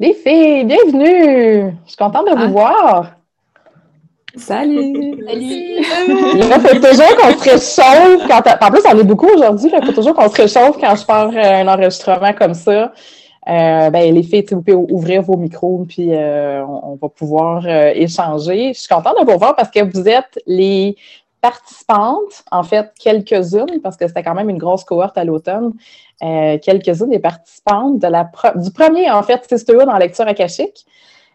Les filles, bienvenue! Je suis contente de vous ah. voir. Salut! Salut! Il faut toujours qu'on se réchauffe. Quand en plus, on est beaucoup aujourd'hui. Il faut toujours qu'on se réchauffe quand je pars euh, un enregistrement comme ça. Euh, ben, les filles, vous pouvez ouvrir vos micros, puis euh, on, va pouvoir échanger. Je suis contente de vous voir parce que vous êtes les participantes, en fait, quelques-unes, parce que c'était quand même une grosse cohorte à l'automne, quelques-unes des participantes de la du premier, en fait, Sisterhood en lecture akashique.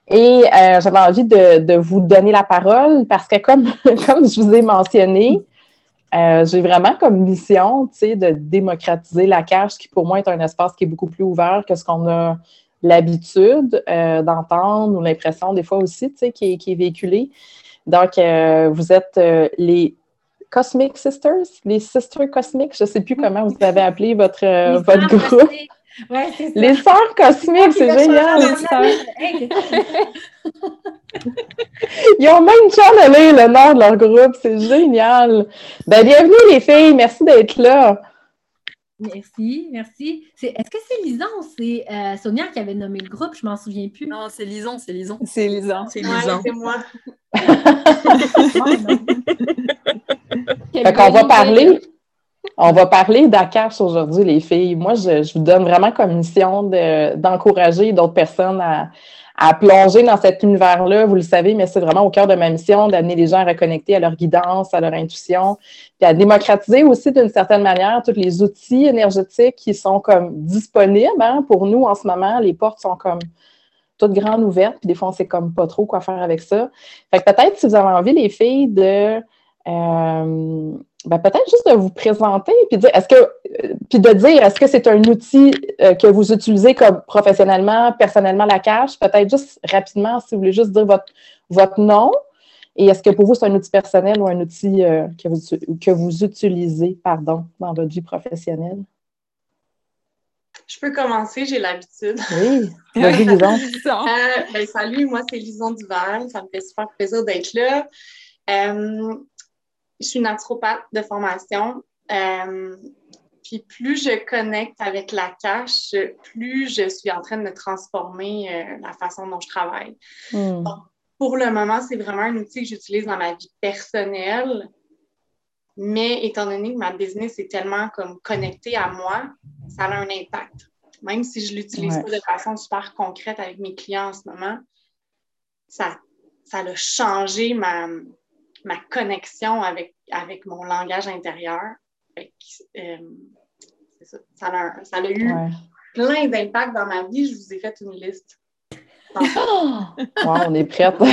Et euh, j'avais envie de, vous donner la parole parce que, comme, comme je vous ai mentionné, euh, j'ai vraiment comme mission de démocratiser la cache, qui pour moi est un espace qui est beaucoup plus ouvert que ce qu'on a l'habitude euh, d'entendre ou l'impression des fois aussi qui qui est véhiculé. Donc, vous êtes les Cosmic Sisters, les Sisters Cosmic, je ne sais plus comment vous avez appelé votre, votre groupe. Les sœurs cosmiques, c'est génial. Ils ont même channelé le nom de leur groupe, c'est génial. Ben, bienvenue les filles, merci d'être là. Merci, merci. Est-ce que c'est Lison ou c'est euh, Sonia qui avait nommé le groupe? Je m'en souviens plus. Non, c'est Lison, c'est Lison. C'est Lison. C'est Lison. c'est moi. fait qu'on va parler. On va parler d'Akash aujourd'hui, les filles. Moi, je, vous donne vraiment comme mission d'encourager d'autres personnes à, plonger dans cet univers-là. Vous le savez, mais c'est vraiment au cœur de ma mission d'amener les gens à reconnecter à leur guidance, à leur intuition, puis à démocratiser aussi d'une certaine manière tous les outils énergétiques qui sont comme disponibles hein, pour nous en ce moment. Les portes sont comme toutes grandes ouvertes, puis des fois, on sait comme pas trop quoi faire avec ça. Fait que peut-être si vous avez envie, les filles, de euh, ben, peut-être juste de vous présenter puis dire est-ce que puis de dire est-ce que c'est un outil euh, que vous utilisez comme professionnellement, personnellement la cache, peut-être juste rapidement si vous voulez juste dire votre votre nom et est-ce que pour vous c'est un outil personnel ou un outil euh, que vous que vous utilisez pardon dans votre vie professionnelle? Je peux commencer, j'ai l'habitude. Oui, vas-y, Lison. ben, salut, moi, c'est Lison Duval. Ça me fait super plaisir d'être là je suis naturopathe de formation. Euh, puis plus je connecte avec la cache, plus je suis en train de transformer euh, la façon dont je travaille. Hmm. pour le moment, c'est vraiment un outil que j'utilise dans ma vie personnelle. Mais étant donné que ma business est tellement comme connectée à moi, ça a un impact. Même si je l'utilise pas de façon super concrète avec mes clients en ce moment, ça, ça a changé ma, ma connexion avec, avec mon langage intérieur. Euh, ça. Ça, a, ça a, eu plein d'impacts dans ma vie. Je vous ai fait une liste. on est prête. Oui,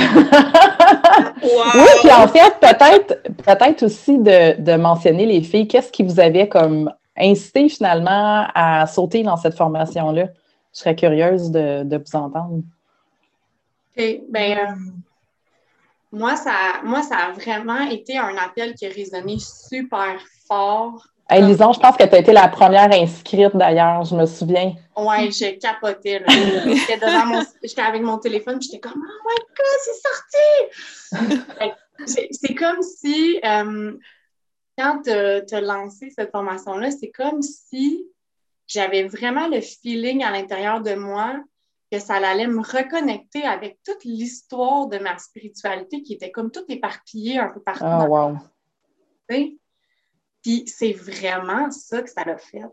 puis en fait, peut-être peut aussi de, de, mentionner les filles, qu'est-ce qui vous avait comme incité finalement à sauter dans cette formation-là? Je serais curieuse de, de vous entendre. OK. Ben, euh, moi, ça, moi, ça a vraiment été un appel qui a résonné super fort. Hey, Lison, je pense que tu as été la première inscrite d'ailleurs, je me souviens. Oui, j'ai capoté. J'étais avec mon téléphone, j'étais comme Oh my God, c'est sorti! c'est comme si euh, quand tu as lancé cette formation-là, c'est comme si j'avais vraiment le feeling à l'intérieur de moi que ça allait me reconnecter avec toute l'histoire de ma spiritualité qui était comme tout éparpillé un peu partout. Ah, wow. Puis c'est vraiment ça que ça l'a fait.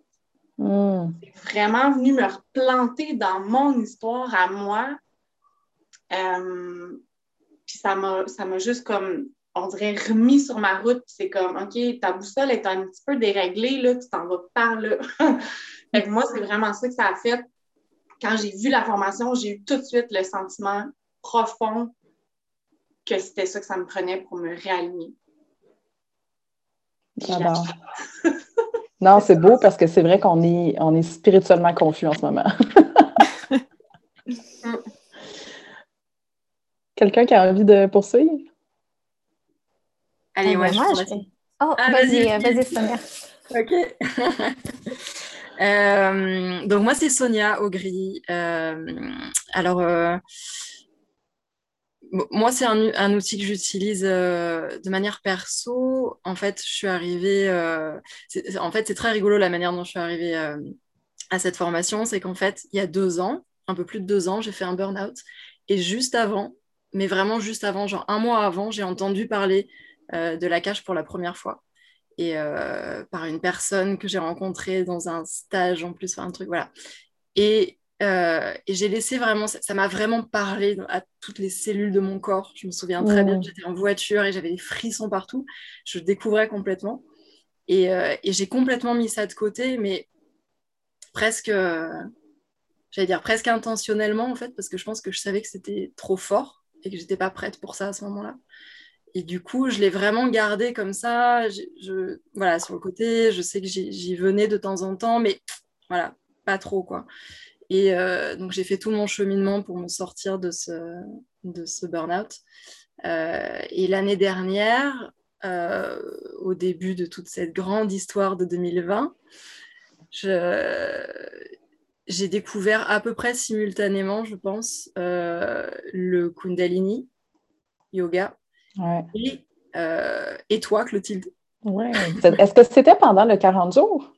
Hmm. C'est vraiment venu me replanter dans mon histoire à moi. Euh, puis ça m'a juste comme, on dirait, remis sur ma route. C'est comme, OK, ta boussole est un petit peu déréglée, là, tu t'en vas par là. fait moi, c'est vraiment ça que ça a fait quand j'ai vu la formation, j'ai eu tout de suite le sentiment profond que c'était ça que ça me prenait pour me réaligner. J'adore. non, c'est beau parce que c'est vrai qu'on est, on est spirituellement confus en ce moment. Quelqu'un qui a envie de poursuivre? Allez, ouais, moi, je... Oh, ah, vas-y, vas-y, Sonia. OK. Euh, donc moi, c'est Sonia Augry. Euh, alors, euh, moi, c'est un, outil que j'utilise de manière perso. En fait, je suis arrivée... en fait, c'est très rigolo la manière dont je suis arrivée à cette formation. C'est qu'en fait, il y a deux ans, un peu plus de deux ans, j'ai fait un burn-out. Et juste avant, mais vraiment juste avant, genre un mois avant, j'ai entendu parler de la cage pour la première fois. Et par une personne que j'ai rencontrée dans un stage en plus, enfin un truc, voilà. Et euh, et j'ai laissé vraiment, ça m'a vraiment parlé à toutes les cellules de mon corps. Je me souviens très bien, j'étais en voiture et j'avais des frissons partout. Je découvrais complètement. Et, euh, et j'ai complètement mis ça de côté, mais presque, j'allais dire presque intentionnellement en fait, parce que je pense que je savais que c'était trop fort et que j'étais pas prête pour ça à ce moment-là. Et du coup, je l'ai vraiment gardé comme ça. Voilà, sur le côté, je sais que j'y venais de temps en temps, mais voilà, pas trop quoi. Et euh, donc, j'ai fait tout mon cheminement pour me sortir de ce, de ce burn-out. Euh, et l'année dernière, euh, au début de toute cette grande histoire de 2020, j'ai découvert à peu près simultanément, je pense, le Kundalini yoga. Et, et, toi, Clotilde? Ouais. Est-ce que c'était pendant le 40 jours?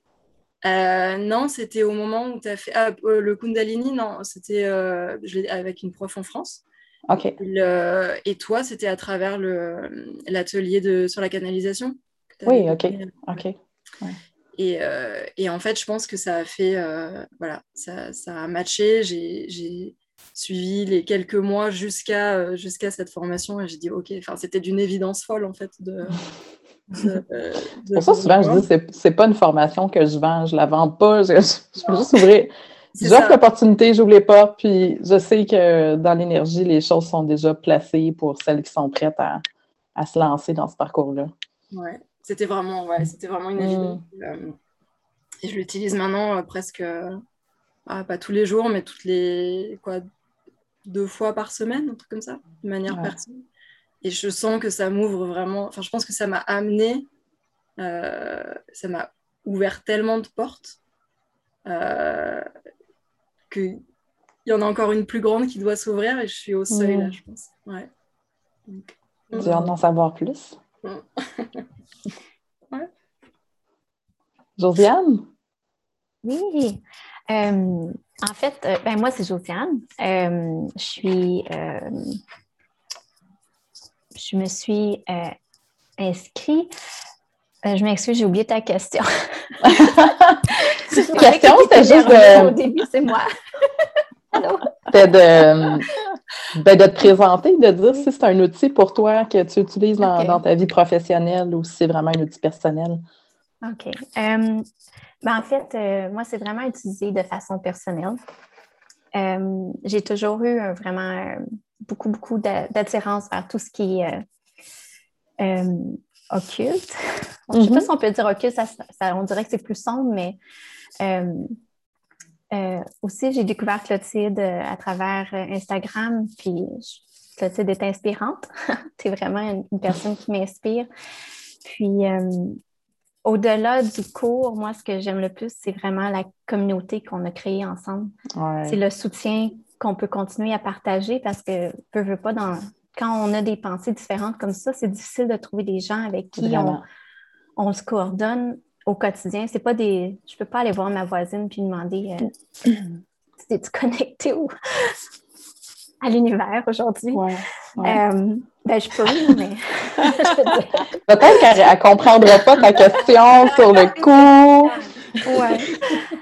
Euh, non, c'était au moment où tu as fait ah, euh, le Kundalini, non, c'était euh, avec une prof en France. Ok. et toi, c'était à travers l'atelier sur la canalisation Oui, ok. ok. Et, et, en fait, je pense que ça a fait, voilà, ça, ça, a matché. J'ai suivi les quelques mois jusqu'à jusqu'à cette formation et j'ai dit, ok, enfin, c'était d'une évidence folle en fait de. Euh, pour ça, souvent, je dis c'est, c'est pas une formation que je vends, je la vends pas, je, peux juste ouvrir. J'offre l'opportunité, j'ouvre les portes, puis je sais que dans l'énergie, les choses sont déjà placées pour celles qui sont prêtes à, à se lancer dans ce parcours-là. Ouais, c'était vraiment, ouais, c'était vraiment une évidence. Mm. Euh, et je l'utilise maintenant euh, presque, ah, pas tous les jours, mais toutes les, quoi, deux fois par semaine, un truc comme ça, de manière personnelle. Et je sens que ça m'ouvre vraiment. Enfin, je pense que ça m'a amené, euh, ça m'a ouvert tellement de portes euh, qu'il y en a encore une plus grande qui doit s'ouvrir et je suis au seuil là, je pense. Ouais. J'ai hâte d'en savoir plus. ouais. Josiane? Oui. Euh, en fait, ben moi, c'est Josiane. je suis je me suis euh, inscrite. Euh, je m'excuse, j'ai oublié ta question. question, c'était juste de... Au début, c'est moi. C'était de, ben, de te présenter, de dire si c'est un outil pour toi que tu utilises dans, ta vie professionnelle ou si c'est vraiment un outil personnel. OK. Euh, ben, en fait, moi, c'est vraiment utilisé de façon personnelle. j'ai toujours eu vraiment beaucoup, beaucoup d'attirance vers tout ce qui est euh, euh, occulte. Je ne sais pas mm-hmm. si on peut dire occulte, ça, on dirait que c'est plus sombre, mais euh, aussi, j'ai découvert Clotilde à travers Instagram, puis Clotilde est inspirante. tu es vraiment une, personne qui m'inspire. Puis, au-delà du cours, moi, ce que j'aime le plus, c'est vraiment la communauté qu'on a créée ensemble. C'est le soutien qu'on peut continuer à partager parce que, peu, veux pas, dans, quand on a des pensées différentes comme ça, c'est difficile de trouver des gens avec qui on, se coordonne au quotidien. C'est pas des. Je peux pas aller voir ma voisine puis demander euh, si tu connecté ou à l'univers aujourd'hui. Ouais, euh, ben, je peux, mais. Peut-être qu'elle ne comprendra pas ta question sur le coup. Ouais.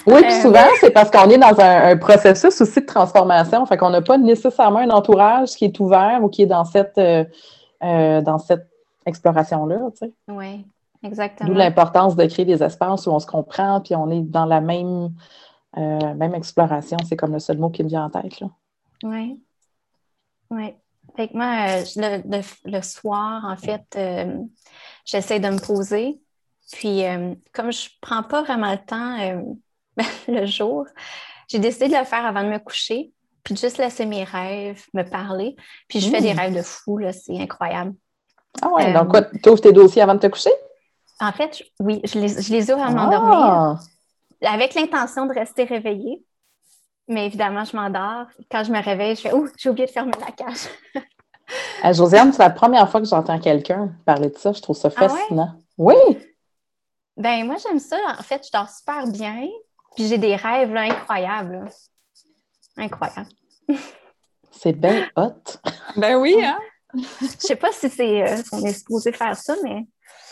Oui, puis euh, souvent, c'est parce qu'on est dans un, processus aussi de transformation. Fait qu'on n'a pas nécessairement un entourage qui est ouvert ou qui est dans cette, euh, euh, dans cette exploration-là. Tu sais. Oui, exactement. D'où l'importance de créer des espaces où on se comprend puis on est dans la même, même exploration. C'est comme le seul mot qui me vient en tête. Oui. Oui. Fait que moi, le, le, soir, en fait, j'essaie de me poser puis, euh, comme je ne prends pas vraiment le temps euh, le jour, j'ai décidé de le faire avant de me coucher, puis de juste laisser mes rêves me parler. Puis, je fais des mmh. rêves de fou, c'est incroyable. Ah ouais, donc quoi, tu ouvres tes dossiers avant de te coucher? En fait, oui, je les, je les ouvre avant de m'endormir, ah! avec l'intention de rester réveillée. Mais évidemment, je m'endors. Quand je me réveille, je fais Ouh, j'ai oublié de fermer la cage. Josiane, c'est la première fois que j'entends quelqu'un parler de ça. Je trouve ça ah fascinant. Oui! Ben moi, j'aime ça. En fait, je dors super bien. Puis j'ai des rêves incroyables. Incroyable. C'est bien hot. Ben oui, hein? Je sais pas si c'est euh, on est supposé faire ça, mais.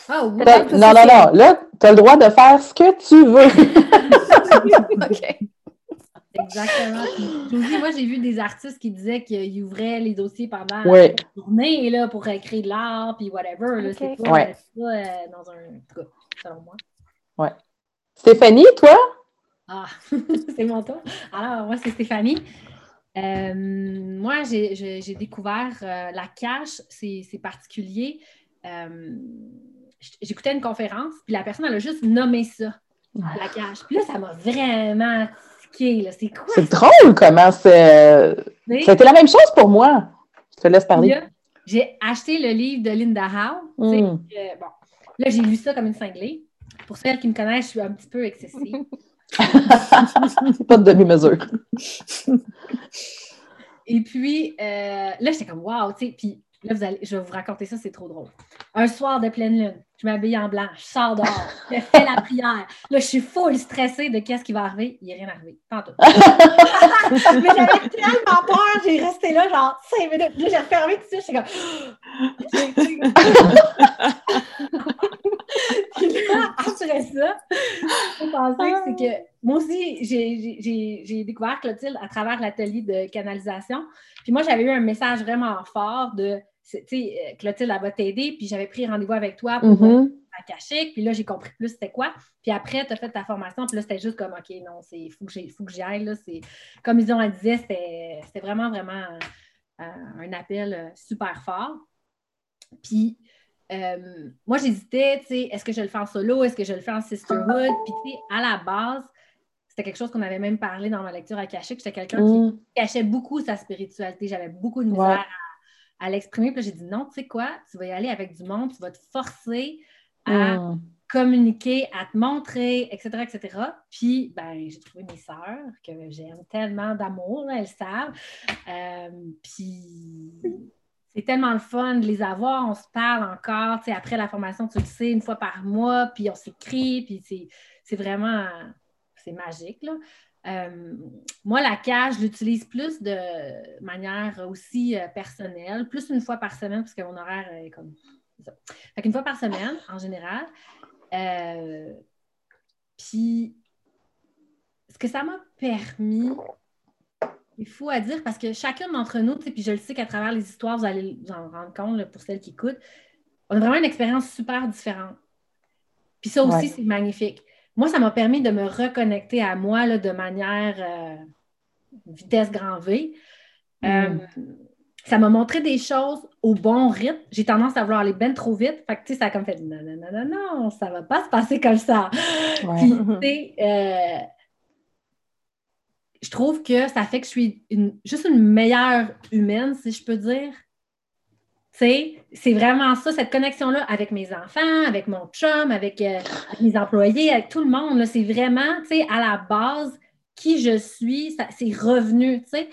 Ah oui. Ben, non, non, non. Là, tu as le droit de faire ce que tu veux. OK. Exactement. Puis, moi, j'ai vu des artistes qui disaient qu'ils ouvraient les dossiers pendant la journée là, pour euh, créer de l'art, puis whatever. là. C'est pas, Ouais. c'est pas, euh, dans un. Selon moi. Stéphanie, toi? Ah, c'est mon tour. Alors, moi, c'est Stéphanie. Euh, moi, j'ai- j'ai j'ai découvert euh, la cache, c'est c'est particulier. Euh, J'écoutais une conférence, puis la personne, elle a juste nommé ça, la cache. Puis là, ça m'a vraiment là. C'est quoi C'est drôle comment c'est. été la même chose pour moi. Je te laisse parler. Là, J'ai acheté le livre de Linda Howe. Mm. euh, bon, là, j'ai lu ça comme une cinglée. Pour celles qui me connaissent, je suis un petit peu excessive. C'est pas de demi-mesure. Et puis, euh, là, j'étais comme, wow, tu sais. Puis là, vous allez, je vais vous raconter ça, c'est trop drôle. Un soir de pleine lune, je m'habille en blanc, je sors dehors, je fais la prière. Là, je suis full stressée de qu'est-ce qui va arriver. Il n'y a rien arrivé. Tout. Mais j'avais tellement peur, j'ai resté là, genre, cinq minutes. Là, j'ai refermé tout ça, j'étais comme. Puis là, après ça, je pensais que c'est que moi aussi, j'ai découvert Clotilde à travers l'atelier de canalisation. Puis moi, j'avais eu un message vraiment fort de, c'est- tu sais, euh, Clotilde, elle va t'aider. Puis j'avais pris rendez-vous avec toi pour Mhm. la. Puis là, j'ai compris plus c'était quoi. Puis après, tu as fait ta formation. Puis là, c'était juste comme, OK, non, il faut que j'y faut que j'y aille. Là. C'est- Comme ils ont disait, c'était c'était vraiment, vraiment euh, un appel euh, super fort. Puis euh, moi, j'hésitais, tu sais, est-ce que je le fais en solo, est-ce que je le fais en sisterhood? Puis tu sais, à la base, c'était quelque chose qu'on avait même parlé dans ma lecture à Cachique. J'étais quelqu'un qui Mm. cachait beaucoup sa spiritualité. J'avais beaucoup de Ouais. misère à, à l'exprimer. Puis j'ai dit non, tu sais quoi, tu vas y aller avec du monde, tu vas te forcer à Mm. communiquer, à te montrer, etc., etc. Puis, ben, j'ai trouvé mes sœurs que j'aime tellement d'amour, elles savent. Euh, puis, c'est tellement le fun de les avoir. On se parle encore. Tu sais, après la formation, tu le sais, une fois par mois, puis on s'écrit, puis c'est, c'est vraiment... C'est magique, là. Euh, moi, la cage, je l'utilise plus de manière aussi euh, personnelle, plus une fois par semaine, parce que mon horaire est comme ça. Fait qu'une fois par semaine, en général. Euh, puis, ce que ça m'a permis, il faut à dire, parce que chacun d'entre nous, puis je le sais qu'à travers les histoires, vous allez vous en rendre compte là, pour celles qui écoutent, on a vraiment une expérience super différente. Puis ça aussi, Ouais. c'est magnifique. Moi, ça m'a permis de me reconnecter à moi là, de manière euh, vitesse grand V. Euh, ça m'a montré des choses au bon rythme. J'ai tendance à vouloir aller ben trop vite. Fait que, tu sais, ça a comme fait non, non, non, non, non, ça va pas se passer comme ça. Ouais. Euh, je trouve que ça fait que je suis une- juste une meilleure humaine, si je peux dire. C'est vraiment ça, cette connexion-là avec mes enfants, avec mon chum, avec, euh, avec mes employés, avec tout le monde. C'est vraiment, tu sais, à la base, qui je suis, c'est revenu, tu sais.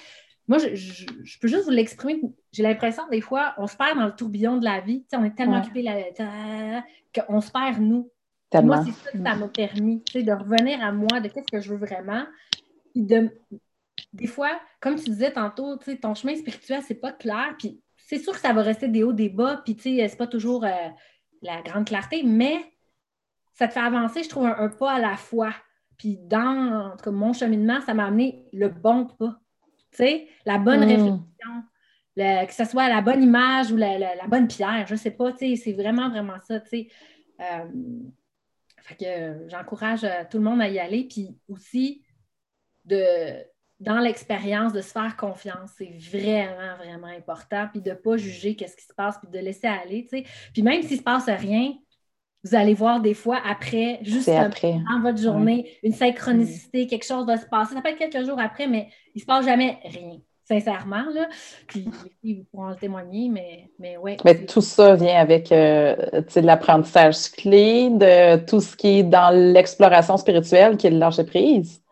Moi, je, je- je peux juste vous l'exprimer. J'ai l'impression, des fois, on se perd dans le tourbillon de la vie. Tu sais, on est tellement Ouais. occupé la- qu'on se perd nous. Moi, c'est ça que ça m'a permis, tu sais, de revenir à moi, de qu'est-ce que je veux vraiment. De, des fois, comme tu disais tantôt, tu sais, ton chemin spirituel, c'est pas clair. Puis c'est sûr que ça va rester des hauts, des bas. Puis, tu sais, c'est pas toujours euh, la grande clarté, mais ça te fait avancer, je trouve, un, un pas à la fois. Puis dans en tout cas, mon cheminement, ça m'a amené le bon pas. Tu sais, la bonne Mm. réflexion, le- que ce soit la bonne image ou la, la- la bonne pierre, je sais pas, tu sais, c'est vraiment, vraiment ça, tu sais. Euh, fait que j'encourage euh, tout le monde à y aller, puis aussi de dans l'expérience de se faire confiance, c'est vraiment, vraiment important, puis de ne pas juger qu'est-ce qui se passe, puis de laisser aller, tu sais. Puis même s'il ne se passe rien, vous allez voir des fois après, juste après. dans votre journée, une synchronicité, quelque chose va se passer. Ça peut être quelques jours après, mais il ne se passe jamais rien, sincèrement. Là. Puis ils pourront le témoigner, mais, mais ouais. Mais tout ça vient avec euh, tu sais, de l'apprentissage clé, de tout ce qui est dans l'exploration spirituelle, qui est le lâcher prise.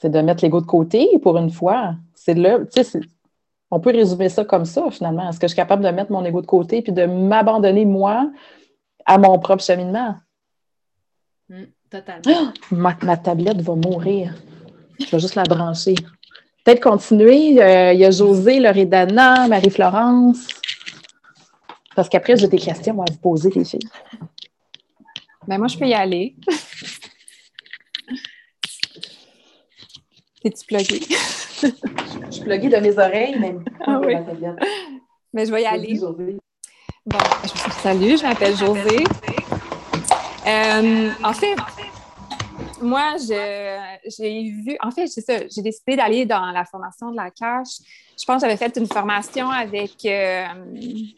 C'est de mettre l'ego de côté pour une fois. C'est là, tu sais, c'est- on peut résumer ça comme ça finalement. Est-ce que je suis capable de mettre mon ego de côté puis de m'abandonner moi à mon propre cheminement? Mm, totalement. Ma, ma tablette va mourir. Je vais juste la brancher. peut-être continuer. il y a José, Loredana, Marie-Florence. Parce qu'après, j'ai des questions à vous poser, les filles. Ben, moi, je peux y aller. T'es-tu pluguée? je suis pluguée de mes oreilles, mais ah, oui. Mais je vais y aller. Bon, je salut, je m'appelle José. Euh, en fait, moi, j'ai vu, en fait, c'est ça, j'ai décidé d'aller dans la formation de la cache. Je pense que j'avais fait une formation avec, euh, il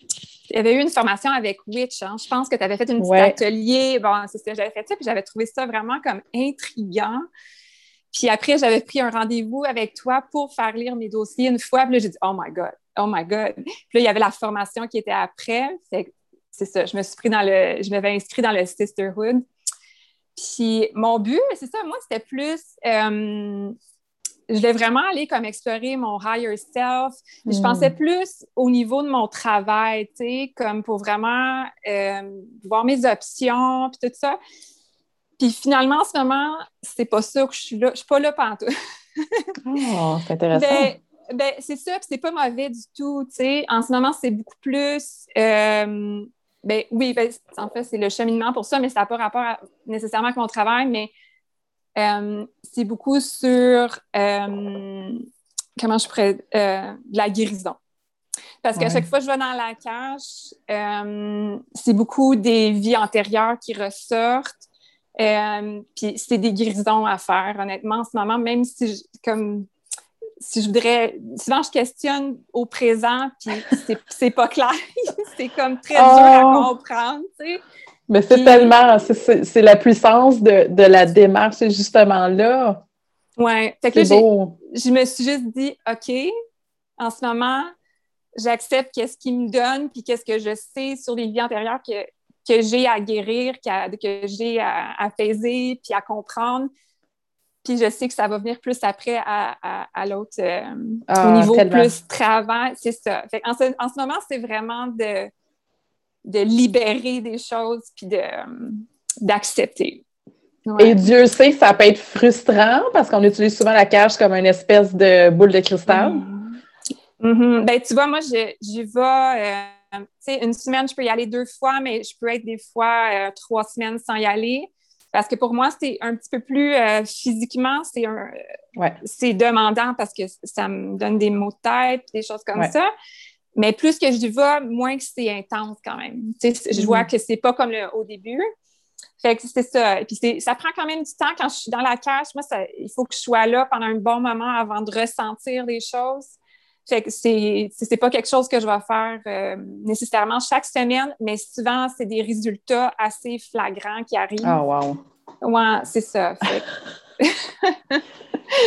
y avait eu une formation avec Witch. Hein. Je pense que tu avais fait une petite atelier. Bon, c'est ça, j'avais fait ça, puis j'avais trouvé ça vraiment comme intriguant. Puis après, j'avais pris un rendez-vous avec toi pour faire lire mes dossiers une fois. Puis là, j'ai dit, oh my God, oh my God. Puis là, il y avait la formation qui était après. C'est ça, je me suis pris dans le, je m'avais inscrit dans le Sisterhood. Puis mon but, c'est ça, moi, c'était plus, euh, je voulais vraiment aller comme explorer mon higher self. Je hmm. pensais plus au niveau de mon travail, tu sais, comme pour vraiment euh, voir mes options, puis tout ça. Puis finalement, en ce moment, c'est pas ça que je suis là. Je suis pas là pendant tout. oh, c'est intéressant. Ben, ben, c'est ça, puis c'est pas mauvais du tout. En ce moment, c'est beaucoup plus... Euh, ben oui, ben, en fait, c'est le cheminement pour ça, mais ça n'a pas rapport nécessairement avec mon travail, mais euh, c'est beaucoup sur euh, comment je pourrais euh, la guérison. Parce qu'à chaque fois que je vais dans la cage, c'est beaucoup des vies antérieures qui ressortent. Puis c'est des guérisons à faire, honnêtement, en ce moment, même si, comme si je voudrais, souvent je questionne au présent, puis c'est pas clair. c'est comme très dur à oh. comprendre, tu sais. Mais c'est tellement, c'est la puissance de, de, la démarche, justement là. Ouais. Fait que je me suis juste dit, OK, en ce moment, j'accepte qu'est-ce qu'il me donne, puis qu'est-ce que je sais sur les vies antérieures que, que j'ai à guérir, que j'ai à apaiser, puis à comprendre. Puis je sais que ça va venir plus après à, à, l'autre, euh, ah, au niveau plus travail. C'est ça. en, ce, en, ce, moment, c'est vraiment de, de libérer des choses puis de, d'accepter. Et Dieu sait que ça peut être frustrant parce qu'on utilise souvent la cage comme une espèce de boule de cristal. Mm-hmm. Mm-hmm. Ben, tu vois, moi, j'y vais. Euh, une semaine, je peux y aller deux fois, mais je peux être des fois euh, trois semaines sans y aller. Parce que pour moi, c'est un petit peu plus euh, physiquement, c'est demandant parce que ça me donne des maux de tête, des choses comme ça. Mais plus que je vais, moins que c'est intense quand même. Je vois mm-hmm. que c'est pas comme le, au début. Fait que c'est ça. Puis ça prend quand même du temps quand je suis dans la cage. Moi, ça, il faut que je sois là pendant un bon moment avant de ressentir les choses. Fait que c'est, c'est pas quelque chose que je vais faire euh, nécessairement chaque semaine, mais souvent, c'est des résultats assez flagrants qui arrivent. Ah, wow. Ouais, c'est ça.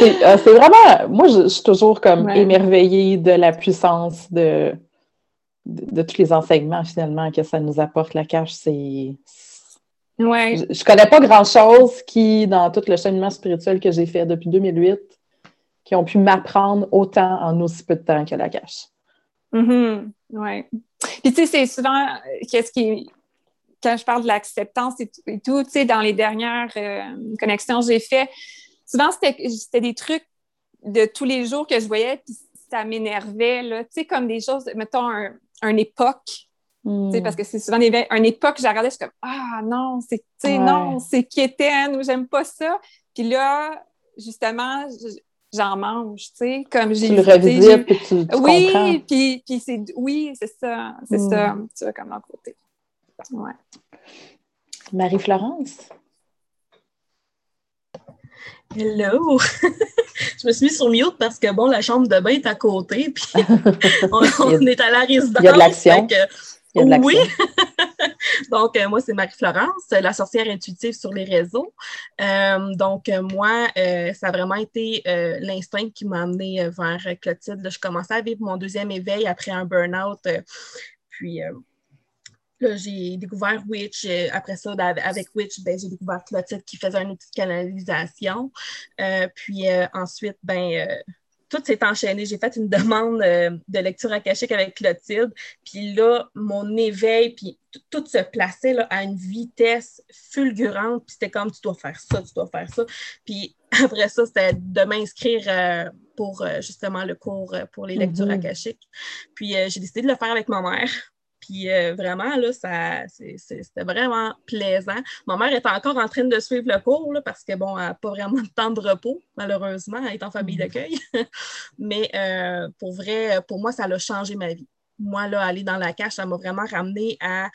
Euh, c'est, vraiment. Moi, je, suis toujours comme émerveillée de la puissance de, de, tous les enseignements, finalement, que ça nous apporte. La cache, c'est. Ouais. Je, je connais pas grand-chose qui, dans tout le cheminement spirituel que j'ai fait depuis 2008, qui ont pu m'apprendre autant en aussi peu de temps que la cache. Mm-hmm. Oui. Puis, tu sais, c'est souvent, qu'est-ce qui. Quand je parle de l'acceptance et, tout, tu sais, dans les dernières euh, connexions que j'ai fait, souvent, c'était des trucs de tous les jours que je voyais, puis ça m'énervait, là. Tu sais, comme des choses, mettons, un, époque. Tu sais, parce que c'est souvent des, un époque, je regardais, je suis comme, ah non, c'est, tu sais, non, c'est quétaine ou j'aime pas ça. Puis là, justement, j'en mange, tu sais, comme j'ai... Tu le revisites, puis tu, tu Oui, puis, puis c'est... Oui, c'est ça, c'est mm. ça, tu vois, comme l'autre côté. Ouais. Marie-Florence? Hello! je me suis mise sur mute parce que, bon, la chambre de bain est à côté, puis on, est à la résidence. Il y a de l'action. Oui! donc, euh, moi, c'est Marie-Florence, la sorcière intuitive sur les réseaux. Euh, donc, moi, euh, ça a vraiment été l'instinct qui m'a amené vers Clotilde. je commençais à vivre mon deuxième éveil après un burn-out. puis, Là, j'ai découvert Witch. Après ça, avec Witch, ben, j'ai découvert Clotilde qui faisait une petite canalisation. puis ensuite, ben, tout s'est enchaîné. J'ai fait une demande euh, de lecture akashique avec Clotilde. Puis là, mon éveil, puis tout se plaçait là, à une vitesse fulgurante. Puis c'était comme, tu dois faire ça, tu dois faire ça. Puis après ça, c'était de m'inscrire euh, pour justement le cours pour les lectures mm-hmm. akashiques. Puis j'ai décidé de le faire avec ma mère. Puis vraiment, là, ça, c'était vraiment plaisant. Ma mère est encore en train de suivre le cours parce que, bon, elle n'a pas vraiment de temps de repos, malheureusement, elle est en famille mm-hmm. d'accueil. Mais pour vrai, pour moi, ça a changé ma vie. Moi, là, aller dans la cache, ça m'a vraiment ramené à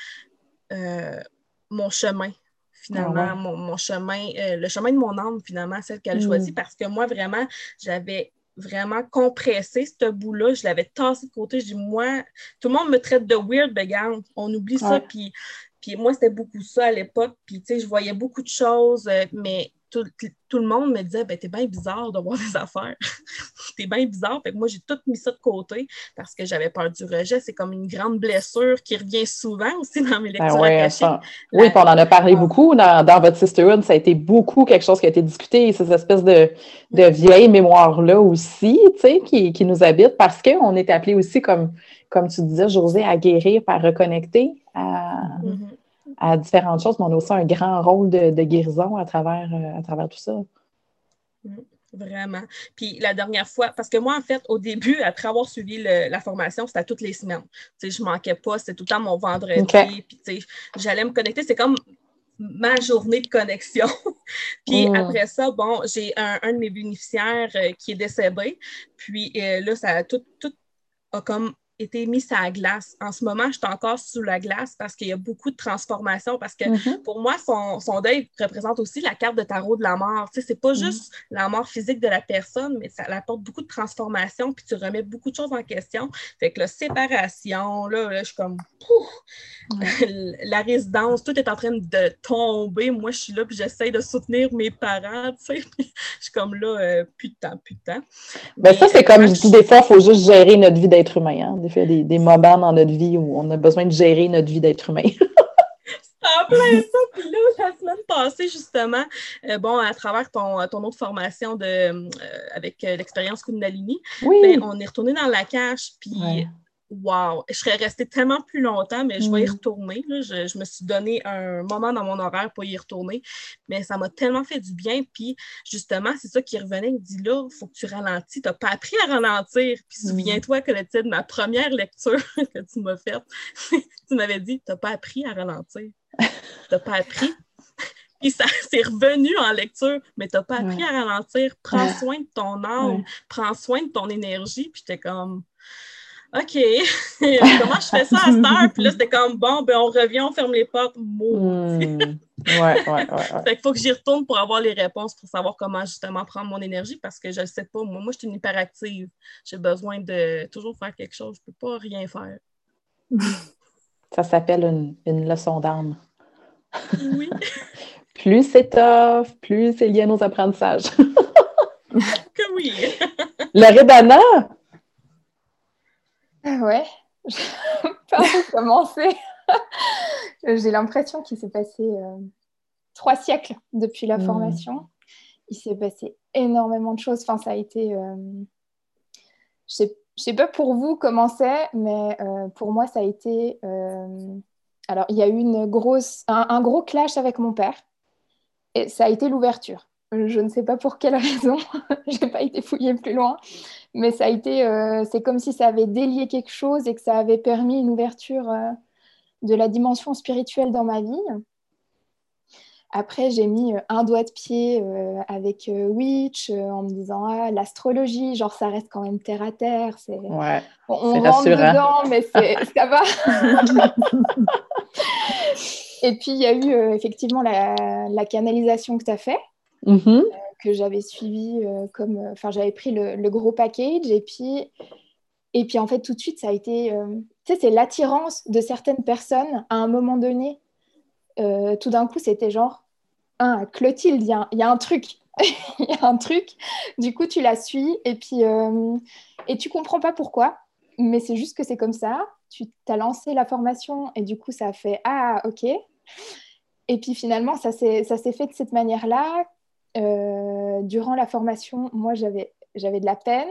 mon chemin, finalement, ah mon, chemin, euh, le chemin de mon âme, finalement, celle qu'elle mm. parce que moi, vraiment, j'avais vraiment compressé ce bout-là, je l'avais tassé de côté. Je dis, moi, tout le monde me traite de weird, ben on oublie ça. Puis, puis moi, c'était beaucoup ça à l'époque. Puis, tu sais, je voyais beaucoup de choses, euh, mais tout, le monde me disait ben, T'es bien bizarre de voir des affaires. T'es bien bizarre. Fait que moi, j'ai tout mis ça de côté parce que j'avais peur du rejet. C'est comme une grande blessure qui revient souvent aussi dans mes ben lectures. Oui, puis on en a parlé beaucoup dans, votre Sisterhood. Ça a été beaucoup quelque chose qui a été discuté, ces espèces de, de vieilles mémoires-là aussi, tu sais, qui, qui, nous habitent parce qu'on est appelé aussi, comme, comme tu disais, José, à guérir, par reconnecter. À... Mm-hmm à différentes choses, mais on a aussi un grand rôle de, guérison à travers, euh, à travers tout ça. Mm, vraiment. Puis la dernière fois, parce que moi, en fait, au début, après avoir suivi la formation, c'était toutes les semaines. Tu sais, je manquais pas, c'était tout le temps mon vendredi. Puis, tu sais, j'allais me connecter. C'est comme ma journée de connexion. puis mm. après ça, bon, j'ai un, de mes bénéficiaires euh, qui est décédé. Puis euh, là, ça a tout, tout a comme été mis à la glace. En ce moment, je suis encore sous la glace parce qu'il y a beaucoup de transformations. Parce que mm-hmm. pour moi, son, deuil représente aussi la carte de tarot de la mort. Tu sais, c'est pas mm-hmm. juste la mort physique de la personne, mais ça apporte beaucoup de transformations, puis tu remets beaucoup de choses en question. Fait que la séparation, là, je suis comme la résidence, tout est en train de tomber. Moi, je suis là, puis j'essaie de soutenir mes parents, tu sais. je suis comme là, euh, plus de temps, plus de temps. Ben, ça, c'est comme je dis des fois, il faut juste gérer notre vie d'être humain. Hein? Des, des, des moments dans notre vie où on a besoin de gérer notre vie d'être humain. en plein ça. Puis là, la semaine passée, justement, euh, bon, à travers ton, ton autre formation de, euh, avec l'expérience Kundalini, ben, on est retourné dans la cage. Puis wow, je serais restée tellement plus longtemps, mais je vais y mm. retourner. Je, me suis donné un moment dans mon horaire pour y retourner, mais ça m'a tellement fait du bien. Puis justement, c'est ça qui revenait. Il me dit là, il faut que tu ralentis. Tu n'as pas appris à ralentir. Puis mm. souviens-toi que le titre de ma première lecture que tu m'as faite, tu m'avais dit Tu n'as pas appris à ralentir. Tu n'as pas appris. Puis ça s'est revenu en lecture, mais tu n'as pas appris à ralentir. Prends soin de ton âme, prends soin de ton énergie. Puis j'étais comme OK, comment je fais ça à cette heure? Puis là, c'était comme, bon, ben on revient, on ferme les portes. Hmm. Ouais, ouais, ouais, fait qu'il faut que j'y retourne pour avoir les réponses, pour savoir comment justement prendre mon énergie, parce que je ne sais pas. Moi, moi, je suis une hyperactive. J'ai besoin de toujours faire quelque chose. Je ne peux pas rien faire. Ça s'appelle une, une leçon d'âme. Oui. plus c'est tough, plus c'est lié à nos apprentissages. que oui. Le Dana, Ouais, par où commencer? J'ai l'impression qu'il s'est passé euh, trois siècles depuis la hmm. formation. Il s'est passé énormément de choses. Enfin, ça a été. Euh, je ne sais, pas pour vous comment c'est, mais euh, pour moi, ça a été. Alors, il y a eu une grosse, un, gros clash avec mon père. Et ça a été l'ouverture. Je ne sais pas pour quelle raison. je n'ai pas été fouillée plus loin mais ça a été, euh, c'est comme si ça avait délié quelque chose et que ça avait permis une ouverture euh, de la dimension spirituelle dans ma vie. Après, j'ai mis euh, un doigt de pied avec Witch en me disant ah, l'astrologie, genre ça reste quand même terre à terre. C'est... Ouais, on rentre dedans, mais ça va. Et puis, il y a eu effectivement la, la, canalisation que tu as fait. Mm-hmm que j'avais suivi euh, comme. Euh, enfin, j'avais pris le, gros package et puis. Et puis, en fait, tout de suite, ça a été. Euh, tu sais, c'est l'attirance de certaines personnes à un moment donné. tout d'un coup, c'était genre. Ah, Clotilde, il y, a un truc. Il y a un truc. Du coup, tu la suis et puis. et tu comprends pas pourquoi, mais c'est juste que c'est comme ça. Tu as lancé la formation et du coup, ça a fait Ah, ok. Et puis finalement, ça s'est fait de cette manière-là. Euh, durant la formation, moi, j'avais, j'avais de la peine.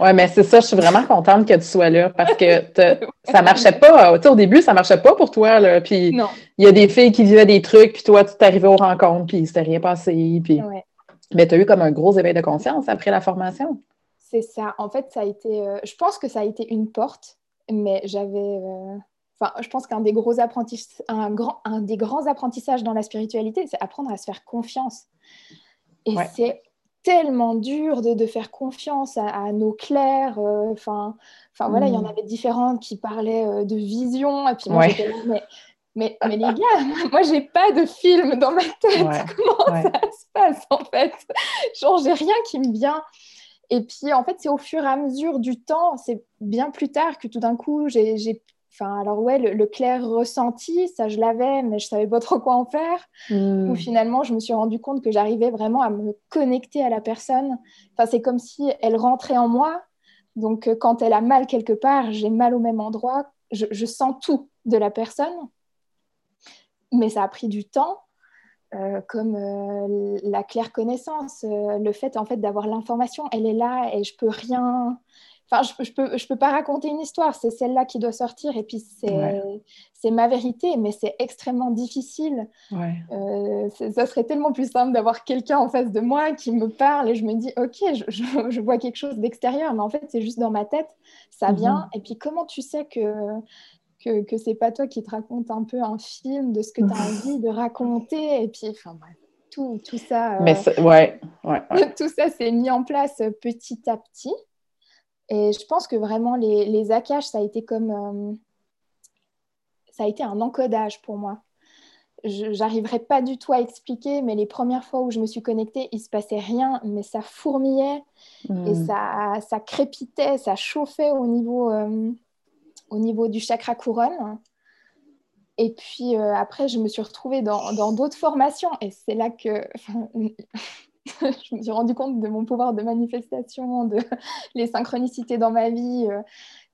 Oui, mais c'est ça, je suis vraiment contente que tu sois là parce que ça marchait pas. au début, ça marchait pas pour toi. Là, puis il y a des filles qui vivaient des trucs, puis toi, tu t'arrivais aux rencontres, puis il s'était rien passé. Puis... Mais tu as eu comme un gros éveil de conscience après la formation. C'est ça. En fait, ça a été. je pense que ça a été une porte, mais j'avais. Enfin, je pense qu'un des gros apprentissages, un, grand, un des grands apprentissages dans la spiritualité, c'est apprendre à se faire confiance. Et c'est tellement dur de, de, faire confiance à, nos clairs. Enfin, enfin voilà, il y en mm. avait différentes qui parlaient de vision. Et puis moi, j'étais là, mais mais, mais, les gars, moi, j'ai pas de film dans ma tête. Comment ça se passe, en fait? Genre, j'ai rien qui me vient. Et puis, en fait, c'est au fur et à mesure du temps, c'est bien plus tard que tout d'un coup, j'ai. Enfin, alors, ouais, le, clair ressenti, ça, je l'avais, mais je savais pas trop quoi en faire. Hmm. Ou finalement, je me suis rendu compte que j'arrivais vraiment à me connecter à la personne. Enfin, c'est comme si elle rentrait en moi. Donc, euh, quand elle a mal quelque part, j'ai mal au même endroit. Je, je sens tout de la personne mais ça a pris du temps. Euh, comme euh, la claire connaissance, euh, le fait en fait d'avoir l'information, elle est là et je peux rien. Enfin, je, je, peux, je peux pas raconter une histoire, c'est celle-là qui doit sortir et puis c'est c'est ma vérité, mais c'est extrêmement difficile. ça serait tellement plus simple d'avoir quelqu'un en face de moi qui me parle et je me dis, ok, je, je, vois quelque chose d'extérieur, mais en fait c'est juste dans ma tête, ça mhm. vient. Et puis comment tu sais que que, que c'est pas toi qui te raconte un peu un film de ce que tu as envie de raconter? Et puis, enfin tout, tout ça. Mais ouais, ouais, tout ça s'est mis en place petit à petit. Et je pense que vraiment, les, les Akash, ça a été comme. Euh, ça a été un encodage pour moi. J'arriverai pas du tout à expliquer, mais les premières fois où je me suis connectée, il se passait rien, mais ça fourmillait et hmm. ça, ça crépitait, ça chauffait au niveau. Euh, au niveau du chakra couronne. Et puis euh, après, je me suis retrouvée dans d'autres formations et c'est là que je me suis rendu compte de mon pouvoir de manifestation, de les synchronicités dans ma vie. Euh,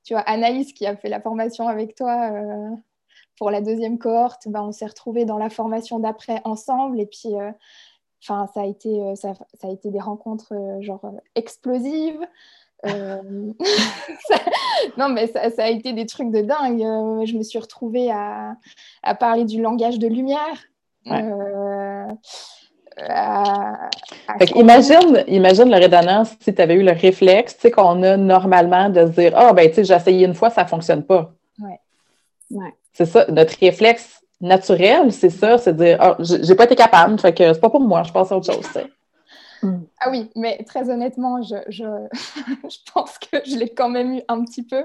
tu vois, Anaïs qui a fait la formation avec toi euh, pour la deuxième cohorte, ben, on s'est retrouvés dans la formation d'après ensemble et puis enfin ça a été ça, ça, a été des rencontres genre explosives euh, non, mais ça, a été des trucs de dingue. Euh, je me suis retrouvée à, parler du langage de lumière. Euh, imagine, imagine le rédonance si tu avais eu le réflexe qu'on a normalement de se dire Ah, ben, tu sais, j'ai essayé une fois, ça ne fonctionne pas. Ouais. C'est ça, notre réflexe naturel, c'est ça, c'est de dire Ah, j'ai pas été capable, fait que c'est pas pour moi, je passe à autre chose. Mm. Ah oui, mais très honnêtement, je, je, pense que je l'ai quand même eu un petit peu.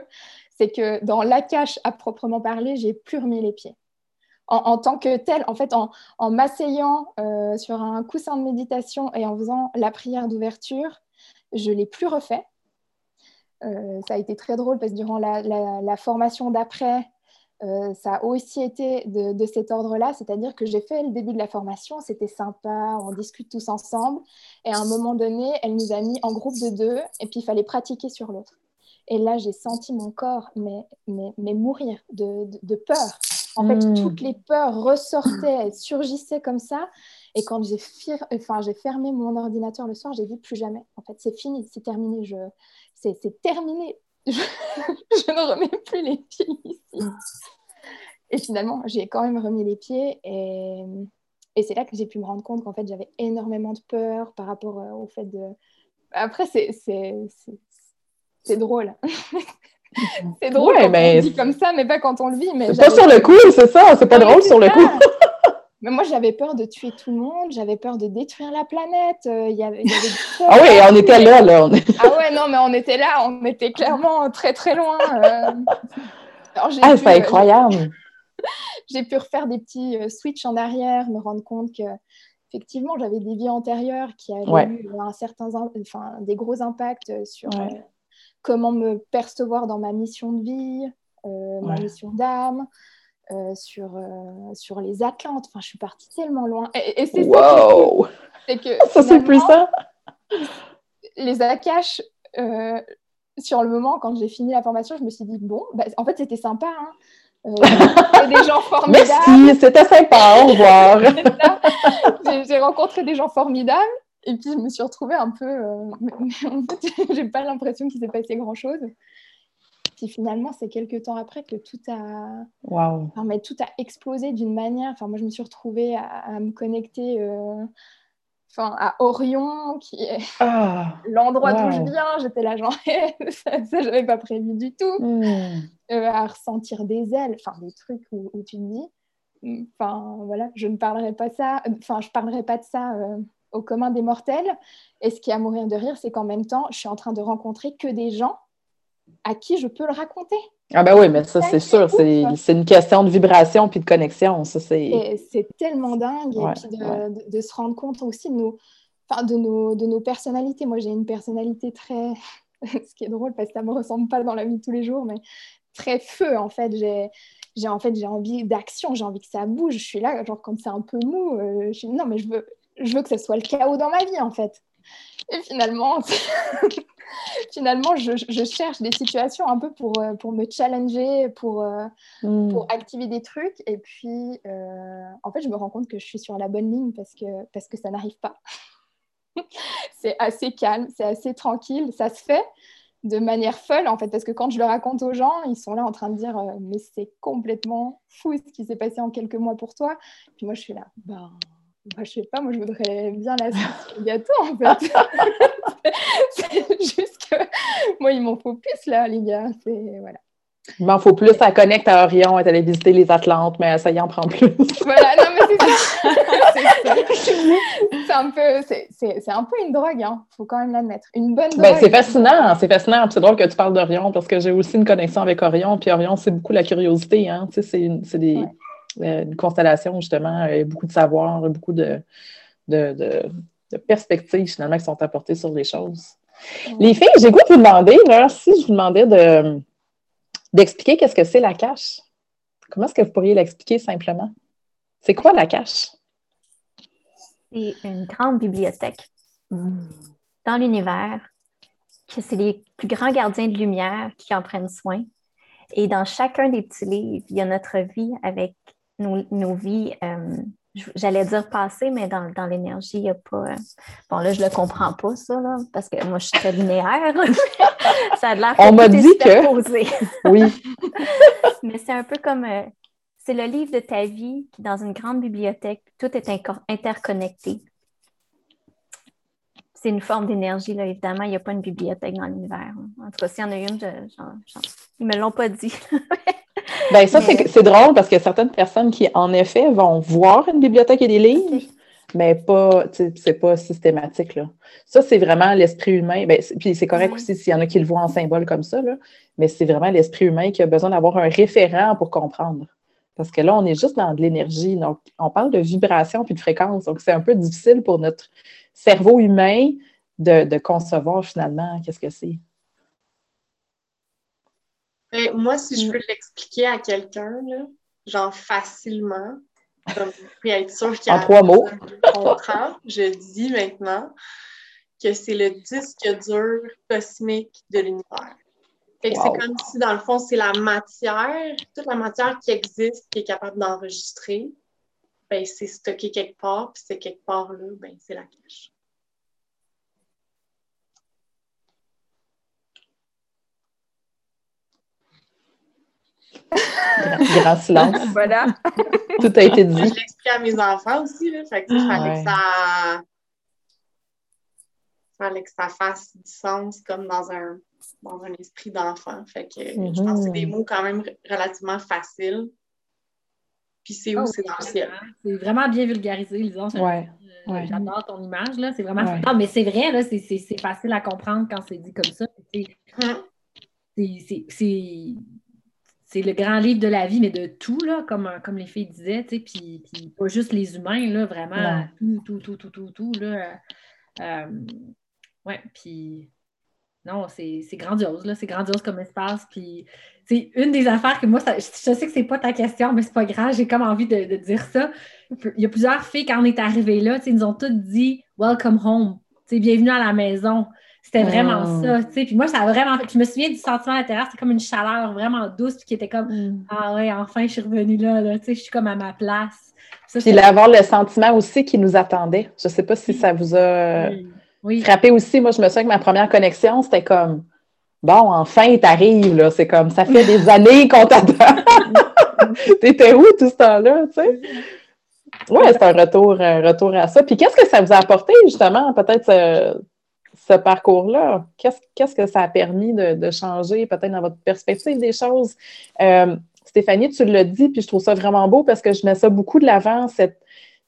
C'est que dans la cache à proprement parler, j'ai plus remis les pieds. En, tant que tel, en fait, en, m'asseyant euh, sur un coussin de méditation et en faisant la prière d'ouverture, je l'ai plus refait. Euh, ça a été très drôle parce que durant la, formation d'après, euh, ça a aussi été de, cet ordre-là, c'est-à-dire que j'ai fait le début de la formation, c'était sympa, on discute tous ensemble, et à un moment donné, elle nous a mis en groupe de deux, et puis il fallait pratiquer sur l'autre. Et là, j'ai senti mon corps mais, mais, mourir de, peur. En fait, hmm. toutes les peurs ressortaient, elles surgissaient comme ça. Et quand j'ai enfin, fermé mon ordinateur le soir, j'ai dit plus jamais. En fait, c'est fini, c'est terminé. Je... C'est terminé. Je... je ne remets plus les pieds ici. Et finalement, j'ai quand même remis les pieds et, et c'est là que j'ai pu me rendre compte qu'en fait, j'avais énormément de peur par rapport euh, au fait de... Après, c'est drôle. c'est drôle quand on dit comme ça, mais pas quand on le vit. C'est pas sur le coup, c'est ça, c'est pas drôle sur le coup. mais moi, j'avais peur de tuer tout le monde, j'avais peur de détruire la planète. Euh, il y avait, ah oui, on était là, là. Ah ouais, non, mais on était là, on était clairement très, très loin. Euh. ah, c'est incroyable j'ai pu refaire des petits euh, switches en arrière, me rendre compte que effectivement j'avais des vies antérieures qui avaient eu un certain, enfin, des gros impacts sur euh, comment me percevoir dans ma mission de vie, euh, ma mission d'âme. sur, sur les Atlantes. Enfin, je suis partie tellement loin. Et, c'est wow. ça. Que. ça, c'est plus ça? Les Akash, sur le moment, quand j'ai fini la formation, je me suis dit, bon, bah, en fait, c'était sympa. Hein. Euh, des gens formidables. Merci, c'était sympa, au revoir. j'ai rencontré des gens formidables et puis je me suis retrouvée un peu. Euh, en fait, j'ai pas l'impression qu'il s'est passé grand chose. Puis finalement, c'est quelques temps après que tout a, wow. mais tout a explosé d'une manière. Enfin, moi, je me suis retrouvée à, me connecter. Euh, enfin, à Orion, qui est ah, l'endroit d'où je viens. J'étais là, genre, ça, ça j'avais pas prévu du tout. Hmm. Euh, à ressentir des ailes, enfin, des trucs où, tu te dis, enfin, voilà, je ne parlerai pas ça, enfin, je parlerai pas de ça euh, au commun des mortels. Et ce qui est à mourir de rire, c'est qu'en même temps, je suis en train de rencontrer que des gens à qui je peux le raconter. Ah ben oui, mais ça, c'est sûr. C'est une question de vibration puis de connexion. C'est tellement dingue. et puis de, se rendre compte aussi de nos, de nos, de nos personnalités. Moi, j'ai une personnalité très... Ce qui est drôle parce que ça ne me ressemble pas dans la vie de tous les jours, mais très feu, en fait. J'ai en fait, j'ai envie d'action, j'ai envie que ça bouge. Je suis là, genre, quand c'est un peu mou, euh, je suis non, mais je veux, je veux que ce soit le chaos dans ma vie, en fait. Et finalement, finalement je, je, cherche des situations un peu pour, euh, pour me challenger, pour, euh, hmm. pour activer des trucs. Et puis, euh, en fait, je me rends compte que je suis sur la bonne ligne parce que, parce que ça n'arrive pas. c'est assez calme, c'est assez tranquille, ça se fait de manière folle en fait parce que quand je le raconte aux gens ils sont là en train de dire mais c'est complètement fou ce qui s'est passé en quelques mois pour toi puis moi je suis là ben bah, je sais pas, moi je voudrais bien la gâteau en fait. c'est juste que moi il m'en faut plus là, les gars. C'est voilà. Il m'en faut plus, ça connecte à Orion, elle allait visiter les Atlantes, mais ça y en prend plus. voilà, non mais c'est ça. c'est un peu, c'est un peu une drogue, il hein. faut quand même l'admettre. Une bonne ben, drogue. c'est fascinant, c'est fascinant. C'est drôle que tu parles d'Orion parce que j'ai aussi une connexion avec Orion, puis Orion, c'est beaucoup la curiosité, hein. Tu sais, c'est des. Une constellation, justement, beaucoup de savoir, beaucoup de, de, perspectives, finalement, qui sont apportées sur les choses. Les filles, j'ai goût de vous demander, là, si je vous demandais de, d'expliquer qu'est-ce que c'est la cache, comment est-ce que vous pourriez l'expliquer simplement? C'est quoi la cache? C'est une grande bibliothèque dans l'univers, que c'est les plus grands gardiens de lumière qui en prennent soin. Et dans chacun des petits livres, il y a notre vie avec nos, vies, euh, j'allais dire passé, mais dans, l'énergie, il n'y a pas. Euh, bon, là, je ne le comprends pas, ça, là, parce que moi, je suis très linéaire. ça a l'air On m'a dit que. oui. mais c'est un peu comme. Euh, c'est le livre de ta vie qui, dans une grande bibliothèque, tout est interconnecté. C'est une forme d'énergie, là, évidemment. Il n'y a pas une bibliothèque dans l'univers. En tout cas, s'il y en a une, ils ne me l'ont pas dit. Ben, ça, c'est drôle parce a certaines personnes qui, en effet, vont voir une bibliothèque et des livres, mais pas, c'est pas systématique. Là. Ça, c'est vraiment l'esprit humain. Ben, puis c'est correct aussi s'il y en a qui le voient en symbole comme ça, là, mais c'est vraiment l'esprit humain qui a besoin d'avoir un référent pour comprendre. Parce que là, on est juste dans de l'énergie. Donc, on parle de vibration puis de fréquence. Donc, c'est un peu difficile pour notre cerveau humain de, de concevoir finalement qu'est-ce que c'est. Ben, moi, si je mm. peux l'expliquer à quelqu'un, genre facilement, comme puis être sûr qu'il y a en trois mots. comprend, je dis maintenant que c'est le disque dur cosmique de l'univers. C'est comme si, dans le fond, c'est la matière, toute la matière qui existe, qui est capable d'enregistrer, ben, c'est stocké quelque part, puis c'est quelque part là, ben, c'est la cache. Grand silence. voilà. Tout a été dit. Je l'explique à mes enfants aussi. Là, fait que, fallait, que ça... fallait que ça fasse du sens comme dans un, dans un esprit d'enfant. Fait que je pense que c'est des mhm. mots quand même relativement faciles. Puis c'est où? Oh, c'est dans le ciel. C'est vraiment bien vulgarisé, disons. Ouais. Euh, j'adore ton image, là. C'est vraiment... Non, mais c'est vrai, là, c'est facile à comprendre quand c'est dit comme ça. Hum. C'est c'est le grand livre de la vie, mais de tout, là, comme, comme les filles disaient, puis, puis pas juste les humains, là, vraiment, tout, tout, tout, tout, tout, tout, là. Euh, ouais, puis non, c'est grandiose, là, c'est grandiose comme espace, puis c'est une des affaires que moi, je, sais que c'est pas ta question, mais c'est pas grave, j'ai comme envie de, dire ça. Il y a plusieurs filles, quand on est arrivé là, ils nous ont toutes dit « Welcome home », bienvenue à la maison. C'était vraiment oh. ça, tu sais. Puis moi, ça a vraiment... je me souviens du sentiment à l'intérieur, c'était comme une chaleur vraiment douce, puis qui était comme mm. Ah ouais, enfin, je suis revenue là, là. tu sais, je suis comme à ma place. puis avoir le sentiment aussi qui nous attendait. Je sais pas si ça vous a frappé aussi. Moi, je me souviens que ma première connexion, c'était comme Bon, enfin, t'arrives, là. C'est comme ça fait des années qu'on t'attend. T'étais où tout ce temps-là, tu sais? Oui, c'est un retour, retour à ça. Puis qu'est-ce que ça vous a apporté, justement, peut-être ce, parcours-là? Qu'est-ce, que ça a permis de, changer, peut-être dans votre perspective des choses? Euh, Stéphanie, tu l'as dit, puis je trouve ça vraiment beau parce que je mets ça beaucoup de l'avant, cette,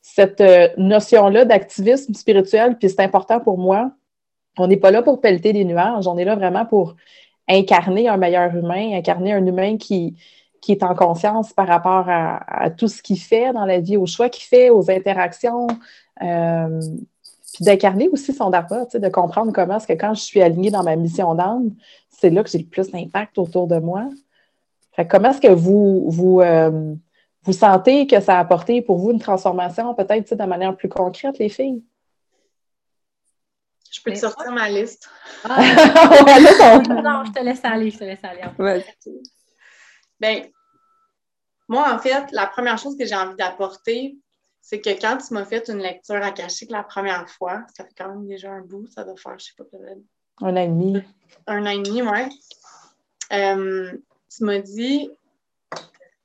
cette euh, notion-là d'activisme spirituel, puis c'est important pour moi. On n'est pas là pour pelleter des nuages, on est là vraiment pour incarner un meilleur humain, incarner un humain qui, qui est en conscience par rapport à, tout ce qu'il fait dans la vie, aux choix qu'il fait, aux interactions. Euh, puis d'incarner aussi son dharma, de comprendre comment est-ce que quand je suis alignée dans ma mission d'âme, c'est là que j'ai le plus d'impact autour de moi. Fait comment est-ce que vous, vous, euh, vous sentez que ça a apporté pour vous une transformation, peut-être de manière plus concrète, les filles? Je peux te sortir ma liste. Ah, non, je te laisse aller, je te laisse aller. Bien, moi, en fait, la première chose que j'ai envie d'apporter, c'est que quand tu m'as fait une lecture akashique la première fois, ça fait quand même déjà un bout, ça doit faire, je sais pas, peut-être. Un an et demi. Un an et demi, ouais. Euh, tu m'as dit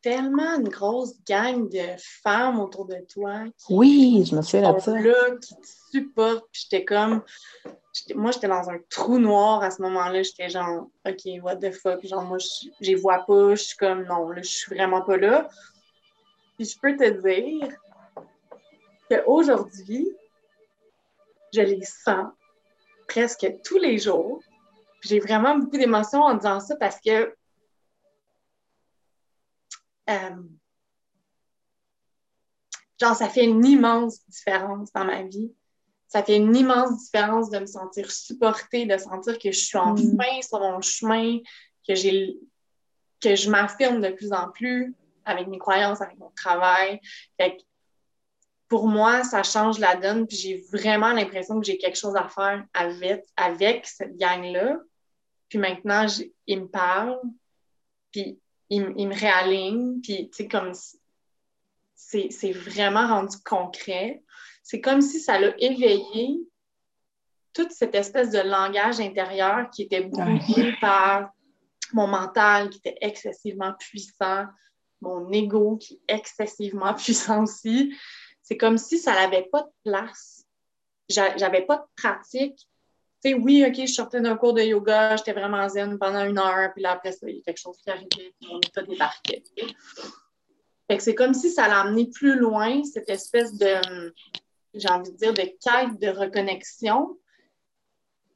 tellement une grosse gang de femmes autour de toi. Qui, oui, je me souviens de ça. Là, qui te supportent. Puis j'étais comme. Moi, j'étais dans un trou noir à ce moment-là. J'étais genre, OK, what the fuck. Genre, moi, je les vois pas. Je suis comme, non, là, je suis vraiment pas là. Puis je peux te dire qu'aujourd'hui, je les sens presque tous les jours. J'ai vraiment beaucoup d'émotions en disant ça parce que euh, genre, ça fait une immense différence dans ma vie. Ça fait une immense différence de me sentir supportée, de sentir que je suis enfin mm. sur mon chemin, que j'ai que je m'affirme de plus en plus avec mes croyances, avec mon travail. Pour moi, ça change la donne, puis j'ai vraiment l'impression que j'ai quelque chose à faire avec, avec cette gang-là. Puis maintenant, ils me parlent, puis il, me réaligne, puis tu sais, comme c'est vraiment rendu concret. C'est comme si ça l'a éveillé toute cette espèce de langage intérieur qui était brouillé par mon mental qui était excessivement puissant, mon ego qui est excessivement puissant aussi. C'est comme si ça n'avait pas de place. J'avais pas de pratique tu sais, oui, OK, je sortais d'un cours de yoga, j'étais vraiment zen pendant une heure, puis là, après ça, il y a quelque chose qui arrivait, puis mon état débarquait. Fait que c'est comme si ça l'a amené plus loin, cette espèce de, j'ai envie de dire, de quête de reconnexion.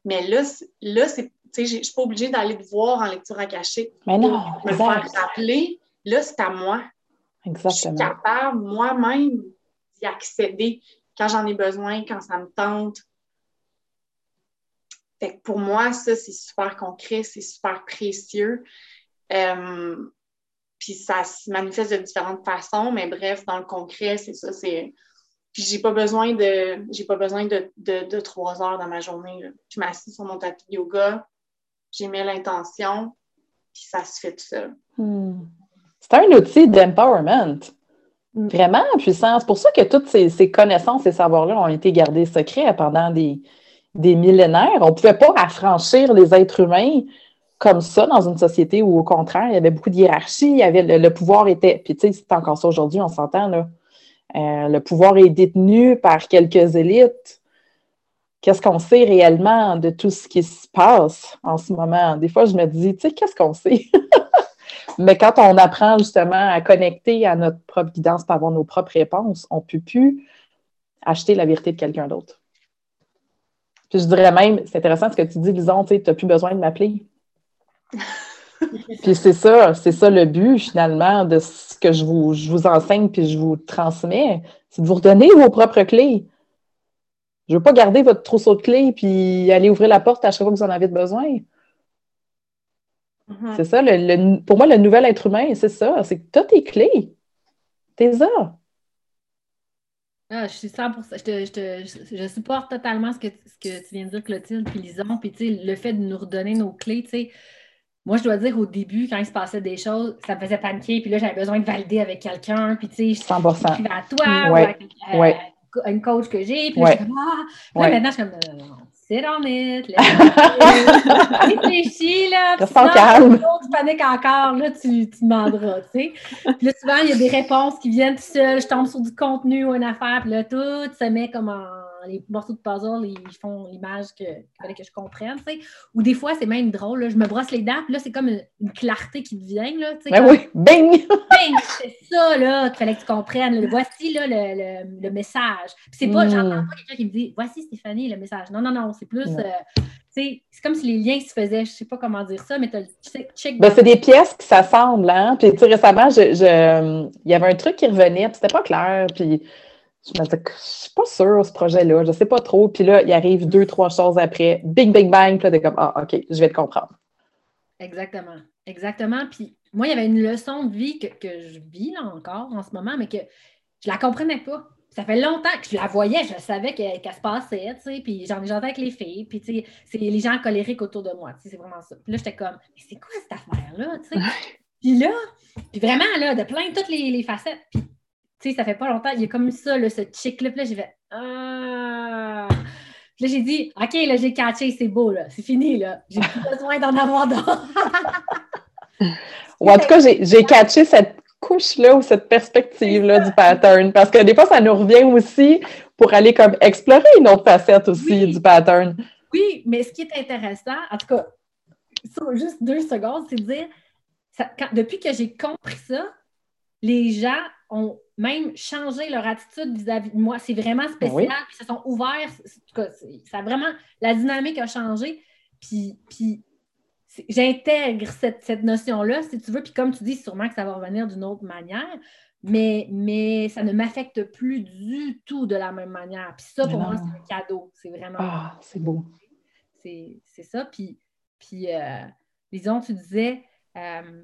Mais là, là c'est, tu sais, je suis pas obligée d'aller te voir en lecture akashique. Mais non, me faire rappeler. Là, c'est à moi. Exactement. Je suis capable moi-même accéder quand j'en ai besoin, quand ça me tente pour moi, ça, c'est super concret, c'est super précieux. Euh, puis ça se manifeste de différentes façons, mais bref, dans le concret, c'est ça, c'est. Puis j'ai pas besoin de j'ai pas besoin de, trois heures dans ma journée. Je m'assieds sur mon tapis de yoga, j'ai mis l'intention, puis ça se fait tout seul. Hmm. C'est un outil d'empowerment. Vraiment puissant. C'est pour ça que toutes ces, ces connaissances et savoirs-là ont été gardés secrets pendant des, des millénaires. On ne pouvait pas affranchir les êtres humains comme ça dans une société où, au contraire, il y avait beaucoup de hiérarchie, il y avait, le, pouvoir était, puis tu sais, c'est encore ça aujourd'hui, on s'entend, là. Euh, le pouvoir est détenu par quelques élites. Qu'est-ce qu'on sait réellement de tout ce qui se passe en ce moment? Des fois, je me dis, tu sais, qu'est-ce qu'on sait? Mais quand on apprend justement à connecter à notre propre guidance pour avoir nos propres réponses, on ne peut plus acheter la vérité de quelqu'un d'autre. Puis je dirais même, c'est intéressant ce que tu dis, Lison, tu n'as plus besoin de m'appeler. puis c'est ça, c'est ça le but finalement de ce que je vous, vous enseigne puis je vous transmets, c'est de vous redonner vos propres clés. Je ne veux pas garder votre trousseau de clés puis aller ouvrir la porte à chaque fois que vous en avez besoin. Mm-hmm. C'est ça, pour moi, le nouvel être humain, c'est ça, c'est que tu as tes clés. T'es ça. Ah, je suis 100%, je, te, je, te, je, supporte totalement ce que, ce que tu viens de dire, Clotilde, puis Lison, puis le fait de nous redonner nos clés, tu sais. Moi, je dois dire, au début, quand il se passait des choses, ça me faisait paniquer, puis là, j'avais besoin de valider avec quelqu'un, puis tu sais, je suis à toi, ou à, une coach que j'ai, puis là, je suis comme, ah! Puis là, maintenant, je suis comme, euh, sit on it, réfléchis, là. Reste calme. Je paniques encore, là, tu, tu demanderas, tu sais. Puis là, souvent, il y a des réponses qui viennent tout seul. Je tombe sur du contenu ou une affaire, puis là, tout se met comme en les morceaux de puzzle, ils font l'image qu'il fallait que je comprenne, tu sais. Ou des fois, c'est même drôle, je me brosse les dents, puis là, c'est comme une, clarté qui devient, là, tu sais. Ben oui, bing! Bing! C'est ça, là, qu'il fallait que tu comprennes. Voici, là, le, le, message. Puis c'est pas, j'entends mm. pas quelqu'un qui me dit, voici, Stéphanie, le message. Non, non, non, c'est plus... Euh, c'est comme si les liens se faisaient, je sais pas comment dire ça, mais tu check. Ben, c'est des pièces qui s'assemblent, hein. Puis, récemment, je, je, il y avait un truc qui revenait, puis c'était pas clair, puis je me disais, je suis pas sûre, ce projet-là, je sais pas trop. Puis là, il arrive deux, trois choses après. Bing, bing, bang. Puis là, t'es comme, ah, OK, je vais te comprendre. Exactement. Exactement. Puis moi, il y avait une leçon de vie que, je vis là encore en ce moment, mais que je la comprenais pas. Ça fait longtemps que je la voyais, je savais qu'elle se passait, tu sais, puis j'en ai janté avec les filles, puis tu sais, c'est les gens colériques autour de moi, tu sais, c'est vraiment ça. Puis là, j'étais comme, mais c'est quoi cette affaire-là, tu sais? puis là, puis vraiment, là, de plein toutes les, les facettes. Puis tu sais, ça fait pas longtemps, il y a comme ça, là, ce chic-là. là, j'ai fait Ah! Puis là, j'ai dit OK, là, j'ai catché, c'est beau, là. C'est fini, là. J'ai plus besoin d'en avoir d'autres. Ou en tout cas, j'ai catché cette couche-là ou cette perspective-là du pattern. Parce que des fois, ça nous revient aussi pour aller comme explorer une autre facette aussi du pattern. Oui, mais ce qui est intéressant, en tout cas, juste deux secondes, c'est de dire, depuis que j'ai compris ça, les gens ont même changé leur attitude vis-à-vis de moi. C'est vraiment ben spécial. Puis ils se sont ouverts. ça a vraiment. La dynamique a changé. Puis, puis j'intègre cette, notion-là, si tu veux. Puis comme tu dis, sûrement que ça va revenir d'une autre manière. Mais, mais ça ne m'affecte plus du tout de la même manière. Puis ça, pour moi, c'est un cadeau. C'est vraiment. Ah, c'est beau. C'est ça. Puis, puis euh, disons, tu disais. Euh,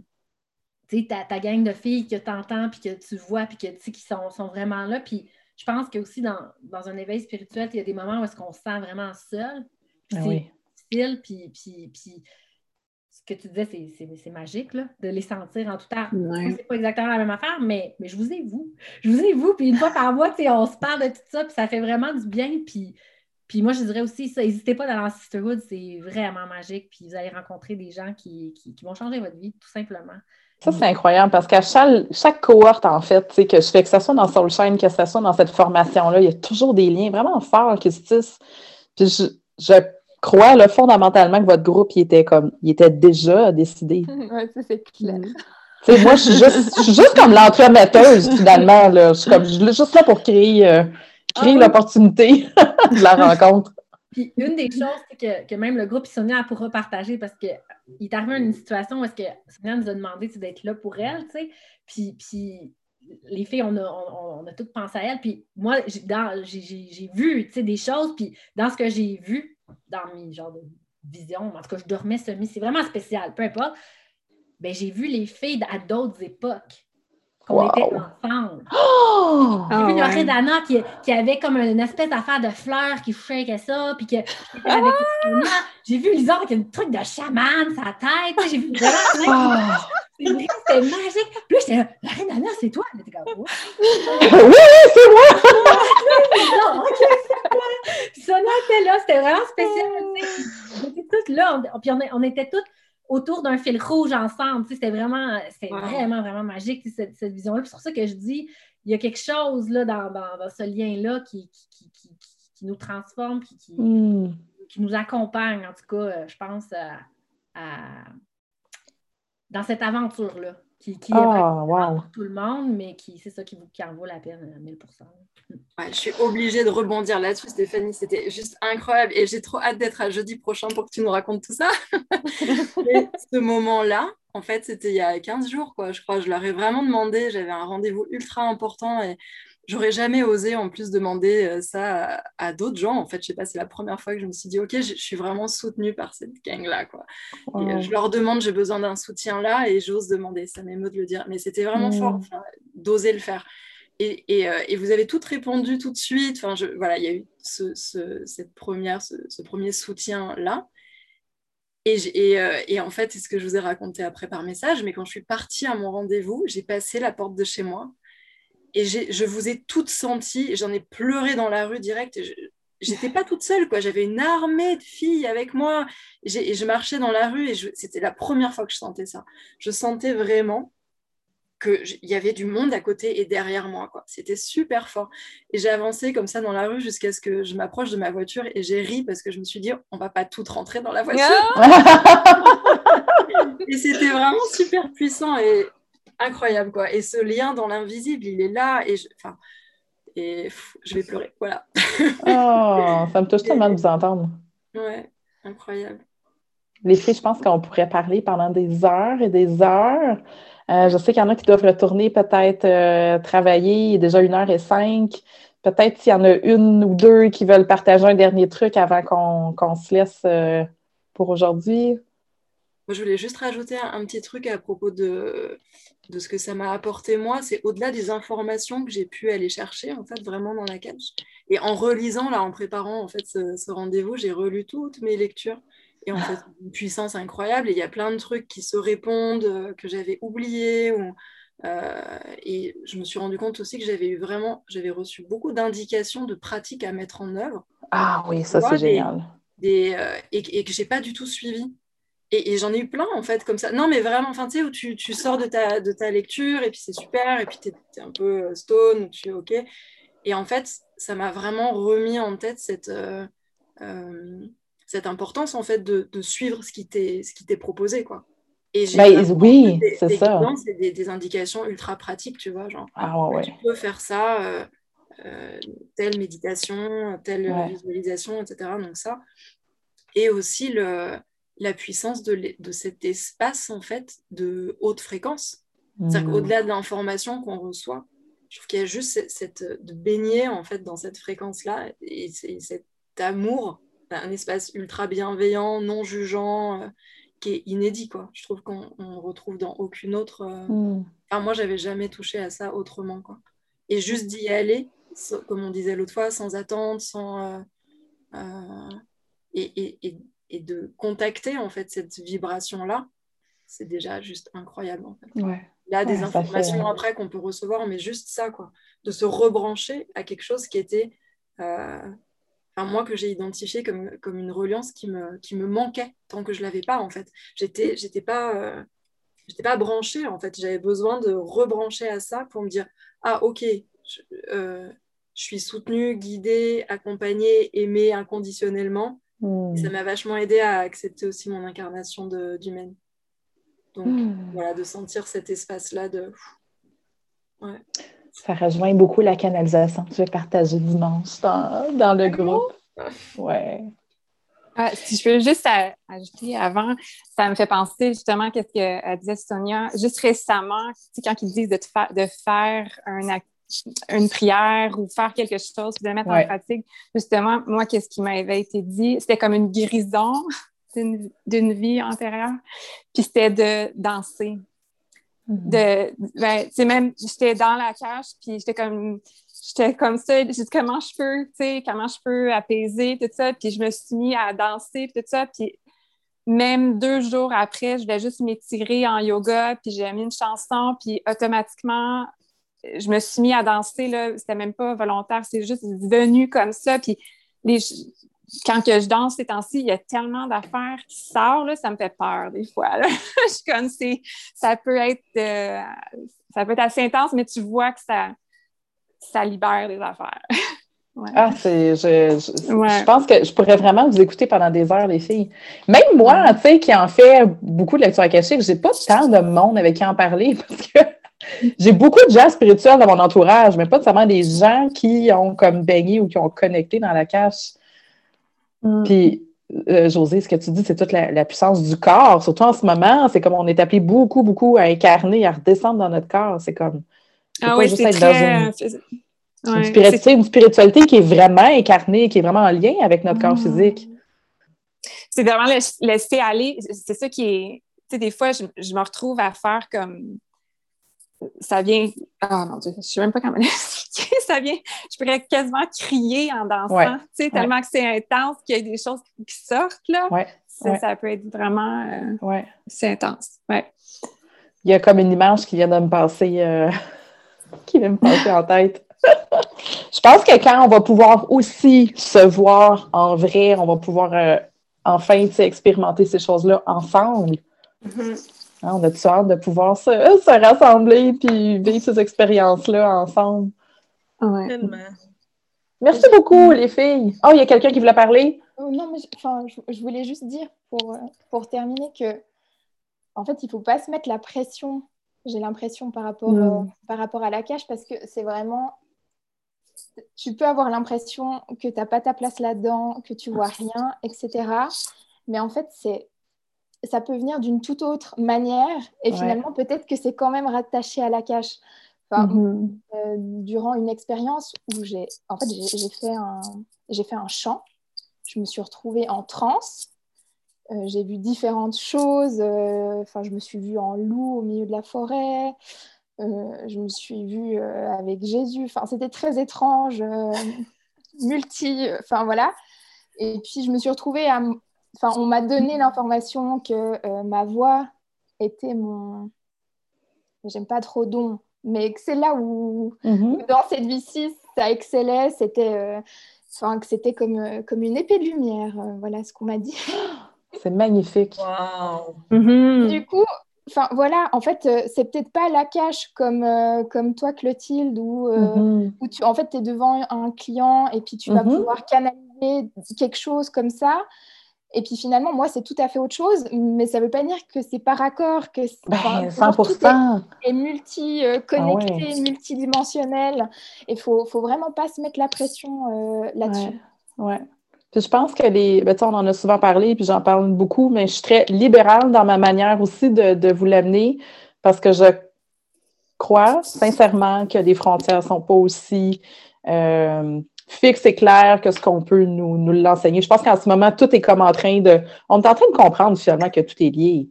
ta, ta gang de filles que tu entends, puis que tu vois, puis que tu sais qui sont, sont vraiment là. Puis je pense que aussi dans, dans un éveil spirituel, il y a des moments où est-ce qu'on se sent vraiment seul. Ah c'est difficile, puis, puis, puis ce que tu disais, c'est magique, là, de les sentir en tout temps. C'est pas exactement la même affaire, mais, mais je vous ai, vous. Je vous ai, vous. Puis une fois par mois, on se parle de tout ça, puis ça fait vraiment du bien. Puis, puis moi, je dirais aussi, ça, n'hésitez pas dans la Sisterhood, c'est vraiment magique. Puis vous allez rencontrer des gens qui, qui, qui, vont changer votre vie, tout simplement. Ça, c'est incroyable parce qu'à chaque, chaque cohorte, en fait, que je fais, que ce soit dans Soulshine, que ce soit dans cette formation-là, il y a toujours des liens vraiment forts qui se tissent. Puis je, je crois là, fondamentalement que votre groupe il était comme il était déjà décidé. Oui, c'est clair. moi, je suis, juste, juste comme l'entremetteuse, finalement. Là. Je suis comme juste là pour créer, euh, créer ah l'opportunité de la rencontre. Puis une des choses que, que, même le groupe Sonia pourra partager parce qu'il est arrivé une situation où est-ce que Sonia nous a demandé d'être là pour elle, tu sais. Puis, puis les filles, on a, on, a toutes pensé à elle. Puis moi, j'ai vu des choses, puis dans ce que j'ai vu, dans mes genres de visions, en tout cas, je dormais semi, c'est vraiment spécial, peu importe. Ben, j'ai vu les filles à d'autres époques qu'on était ensemble. Oh! J'ai vu oh, Dana qui, qui, avait comme une espèce d'affaire de fleurs qui shake ça, puis que avec J'ai vu Lisa avec un truc de chaman sa tête. J'ai vu vraiment C'était magique. Puis là, j'étais là, Dana, c'est toi. Elle était comme, oui, c'est moi! puis Sonia était là, c'était vraiment spécial. On était toutes là, puis on, on était toutes autour d'un fil rouge ensemble. C'était vraiment, c'était vraiment, vraiment magique, cette, cette vision-là. C'est pour ça que je dis, il y a quelque chose là, dans, dans, ce lien-là qui, qui, qui, qui, nous transforme, qui, mm. qui, nous accompagne, en tout cas, euh, je pense, à, dans cette aventure-là qui, qui oh, pour tout le monde, mais qui c'est ça qui, vous, qui en vaut la peine à 1000 je suis obligée de rebondir là-dessus, Stéphanie. C'était juste incroyable et j'ai trop hâte d'être à jeudi prochain pour que tu nous racontes tout ça. ce moment-là, en fait, c'était il y a 15 jours, quoi. Je crois, je leur ai vraiment demandé. J'avais un rendez-vous ultra important et j'aurais jamais osé en plus demander euh, ça à, d'autres gens. En fait, je sais pas, c'est la première fois que je me suis dit, ok, je, suis vraiment soutenue par cette gang-là, quoi. Euh, je leur demande, j'ai besoin d'un soutien là et j'ose demander. Ça m'émeut de le dire, mais c'était vraiment fort d'oser le faire. Euh, et, vous avez toutes répondu tout de suite. Enfin, je, voilà, il y a eu ce, cette première, ce, premier soutien-là. Et, euh, et, en fait, c'est ce que je vous ai raconté après par message, mais quand je suis partie à mon rendez-vous, j'ai passé la porte de chez moi et je vous ai toutes senties, j'en ai pleuré dans la rue direct. j'étais pas toute seule, quoi. J'avais une armée de filles avec moi. Et, je marchais dans la rue et c'était la première fois que je sentais ça. Je sentais vraiment qu'il y avait du monde à côté et derrière moi. Quoi. C'était super fort. Et j'ai avancé comme ça dans la rue jusqu'à ce que je m'approche de ma voiture et j'ai ri parce que je me suis dit, on va pas toutes rentrer dans la voiture. et c'était vraiment super puissant et incroyable. Quoi. Et ce lien dans l'invisible, il est là. Et je, et je vais pleurer. Voilà. oh, ça me touche tellement de vous entendre. Ouais, incroyable. Les filles, je pense qu'on pourrait parler pendant des heures et des heures. Euh, je sais qu'il y en a qui doivent retourner peut-être euh, travailler, il est déjà une heure et cinq. Peut-être s'il y en a une ou deux qui veulent partager un dernier truc avant qu'on se laisse euh, pour aujourd'hui. Moi, je voulais juste rajouter un, petit truc à propos de, de ce que ça m'a apporté moi. C'est au-delà des informations que j'ai pu aller chercher, en fait, vraiment dans la cage. Et en relisant, là, en préparant en fait, ce rendez-vous, j'ai relu toutes mes lectures et en fait, une puissance incroyable. Et il y a plein de trucs qui se répondent, euh, que j'avais oubliés. Ou, euh, et je me suis rendu compte aussi que j'avais eu vraiment, j'avais reçu beaucoup d'indications de pratiques à mettre en œuvre. Ah oui, ça c'est génial. Des, euh, et, et, que j'ai pas du tout suivi. Et, j'en ai eu plein en fait comme ça. Non mais vraiment, enfin tu sais, où tu, tu, sors de ta, de ta lecture et puis c'est super, et puis tu es, un peu stone, tu es ok. Et en fait, ça m'a vraiment remis en tête cette, cette importance en fait de, de suivre ce qui t'est proposé quoi. Et j'ai bah, oui, c'est ça. C'est des, des, indications ultra pratiques, tu vois, genre ah, ouais. tu peux faire ça, euh, euh, telle méditation, telle visualisation, etc. Donc ça. Et aussi le, la puissance de, de, cet espace en fait de haute fréquence. C'est-à-dire mmh. qu'au-delà de l'information qu'on reçoit, je trouve qu'il y a juste cette, de baigner en fait dans cette fréquence-là et, et cet amour un espace ultra bienveillant, non jugeant, euh, qui est inédit, quoi. Je trouve qu'on retrouve dans aucune autre. Euh, mm. Enfin, moi, j'avais jamais touché à ça autrement, quoi. Et juste d'y aller, comme on disait l'autre fois, sans attendre, sans. Euh, et, et, et, de contacter, en fait, cette vibration-là, c'est déjà juste incroyable, en fait. Ouais. Là, des informations après qu'on peut recevoir, mais juste ça, quoi. De se rebrancher à quelque chose qui était moi que j'ai identifié comme, comme une reliance qui me, qui me manquait tant que je l'avais pas en fait. J'étais j'étais pas euh, j'étais pas branchée en fait. J'avais besoin de rebrancher à ça pour me dire ah ok je, euh, suis soutenue, guidée, accompagnée, aimée inconditionnellement. Hmm. ça m'a vachement aidé à accepter aussi mon incarnation d'humaine. Donc hmm. voilà, de sentir cet espace-là de... Ouais. Ça rejoint beaucoup la canalisation que je vais partager dimanche dans, dans le groupe. Ouais. Ah, si je peux juste ajouter avant, ça me fait penser justement à ce que disait Sonia. Juste récemment, quand ils disent de, de faire une prière ou faire quelque chose, de mettre en pratique, justement, moi, qu'est-ce qui m'avait été dit? C'était comme une guérison d'une vie antérieure. Puis c'était de danser. Mm-hmm. de ben, même j'étais dans la cage puis j'étais comme j'étais comme ça j'ai dit comment je peux tu sais comment je peux apaiser tout ça puis je me suis mis à danser tout ça puis même deux jours après je voulais juste m'étirer en yoga puis j'ai mis une chanson puis automatiquement je me suis mis à danser là c'était même pas volontaire c'est juste venu comme ça puis les quand que je danse ces temps-ci, il y a tellement d'affaires qui sortent, ça me fait peur des fois. je suis comme ça peut être euh, ça peut être assez intense, mais tu vois que ça, ça libère des affaires. Ah, c'est. Je, je, pense que je pourrais vraiment vous écouter pendant des heures, les filles. Même moi, tu sais, qui en fait beaucoup de lecture je j'ai pas tant de monde avec qui en parler parce que j'ai beaucoup de gens spirituels dans mon entourage, mais pas seulement des gens qui ont comme baigné ou qui ont connecté dans la cache. Mm. Puis, euh, José, ce que tu dis, c'est toute la, puissance du corps. Surtout en ce moment, c'est comme on est appelé beaucoup, beaucoup à incarner, à redescendre dans notre corps. C'est comme. Ah oui, c'est très... une, spiritualité, qui est vraiment incarnée, qui est vraiment en lien avec notre corps mm. physique. C'est vraiment laisser aller. C'est ça qui est. Tu sais, des fois, je, je, me retrouve à faire comme ça vient. Ah mon Dieu, je ne sais même pas comment l'expliquer. Ça vient. Je pourrais quasiment crier en dansant, tu sais, tellement que c'est intense qu'il y a des choses qui sortent, là. Ça, peut être vraiment. Euh, c'est intense. Ouais. Il y a comme une image qui vient de me passer, euh, qui vient me passer en tête. je pense que quand on va pouvoir aussi se voir en vrai, on va pouvoir euh, enfin expérimenter ces choses-là ensemble. Mm-hmm. Hein, on a tout hâte de pouvoir se, rassembler puis vivre ces expériences-là ensemble? Ouais. Merci beaucoup, les filles. Oh, il y a quelqu'un qui voulait parler? Oh, non, mais je, voulais juste dire pour, euh, pour terminer que, en fait, il ne faut pas se mettre la pression, j'ai l'impression, par, rapport, euh, par rapport à la cache, parce que c'est vraiment. Tu peux avoir l'impression que tu n'as pas ta place là-dedans, que tu vois rien, etc. Mais en fait, c'est ça peut venir d'une toute autre manière et finalement peut-être que c'est quand même rattaché à la cache. Mm-hmm. Euh, durant une expérience où j'ai en fait j'ai fait un j'ai fait un chant, je me suis retrouvée en transe. Euh, j'ai vu différentes choses. Euh, enfin, je me suis vue en loup au milieu de la forêt. je me suis vue avec Jésus. Enfin, c'était très étrange, multi. Enfin voilà. Et puis je me suis retrouvée à, enfin, on m'a donné l'information que euh, ma voix était mon, j'aime pas trop don, mais que c'est là où, mhm. dans cette vie-ci, ça excellait, c'était, euh, enfin, que c'était comme, euh, comme une épée de lumière, voilà ce qu'on m'a dit. C'est magnifique. Wow. Mhm. Du coup, enfin voilà, en fait, c'est peut-être pas la cache comme, comme toi, Clotilde, où, mhm. où tu, en fait, tu es devant un client et puis tu vas pouvoir canaliser quelque chose comme ça. Et puis finalement, moi, c'est tout à fait autre chose, mais ça ne veut pas dire que c'est par accord, que ben, 100%. est, multi-connecté, ah multidimensionnel. Il ne faut, faut, vraiment pas se mettre la pression euh, là-dessus. Ouais. Puis je pense que les. Ben, on en a souvent parlé, puis j'en parle beaucoup, mais je suis très libérale dans ma manière aussi de, de vous l'amener parce que je crois sincèrement que les frontières ne sont pas aussi. Euh, fixe et clair que ce qu'on peut nous, nous l'enseigner. Je pense qu'en ce moment, tout est comme en train de. On est en train de comprendre finalement que tout est lié.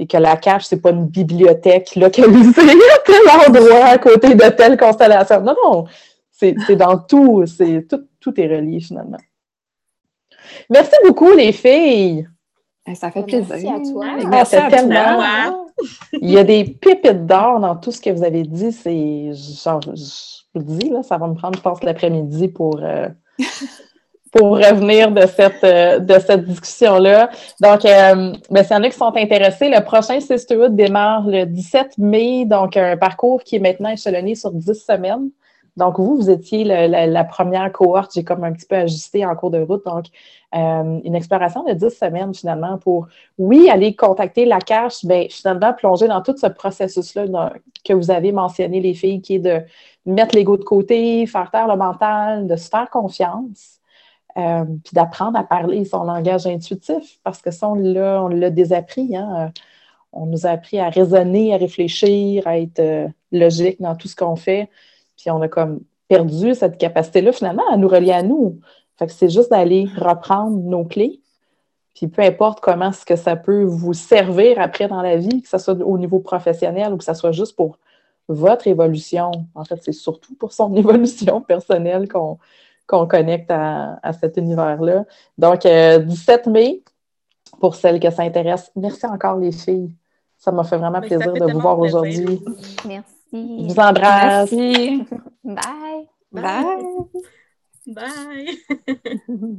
Et que la cache, c'est pas une bibliothèque localisée à tel endroit à côté de telle constellation. Non, non. C'est dans tout. C'est tout, tout est relié finalement. Merci beaucoup, les filles. Ça fait plaisir. Merci à toi. Merci tellement. Il y a des pépites d'or dans tout ce que vous avez dit. C'est genre je ça va me prendre, je pense, l'après-midi pour, euh, pour revenir de cette, euh, de cette discussion-là. Donc, euh, ben, s'il y en a qui sont intéressés, le prochain Sisterhood démarre le 17 mai, donc un parcours qui est maintenant échelonné sur 10 semaines. Donc, vous, vous étiez la, première cohorte, j'ai comme un petit peu ajusté en cours de route. Donc, une exploration de 10 semaines finalement pour, oui, aller contacter la cache, mais finalement plonger dans tout ce processus-là que vous avez mentionné, les filles, qui est de mettre l'ego de côté, faire taire le mental, de se faire confiance, euh, puis d'apprendre à parler son langage intuitif, parce que ça, on l'a, on l'a désappris. Hein? On nous a appris à raisonner, à réfléchir, à être euh, logique dans tout ce qu'on fait, puis on a comme perdu cette capacité-là, finalement, à nous relier à nous. Fait que c'est juste d'aller reprendre nos clés, puis peu importe comment est-ce que ça peut vous servir après dans la vie, que ce soit au niveau professionnel ou que ce soit juste pour votre évolution. En fait, c'est surtout pour son évolution personnelle qu'on connecte à, cet univers-là. Donc, 17 euh, mai, pour celles que ça intéresse, merci encore les filles. Ça m'a fait vraiment plaisir de vous voir aujourd'hui. Merci. Je vous embrasse. Merci. Bye. Bye. Bye.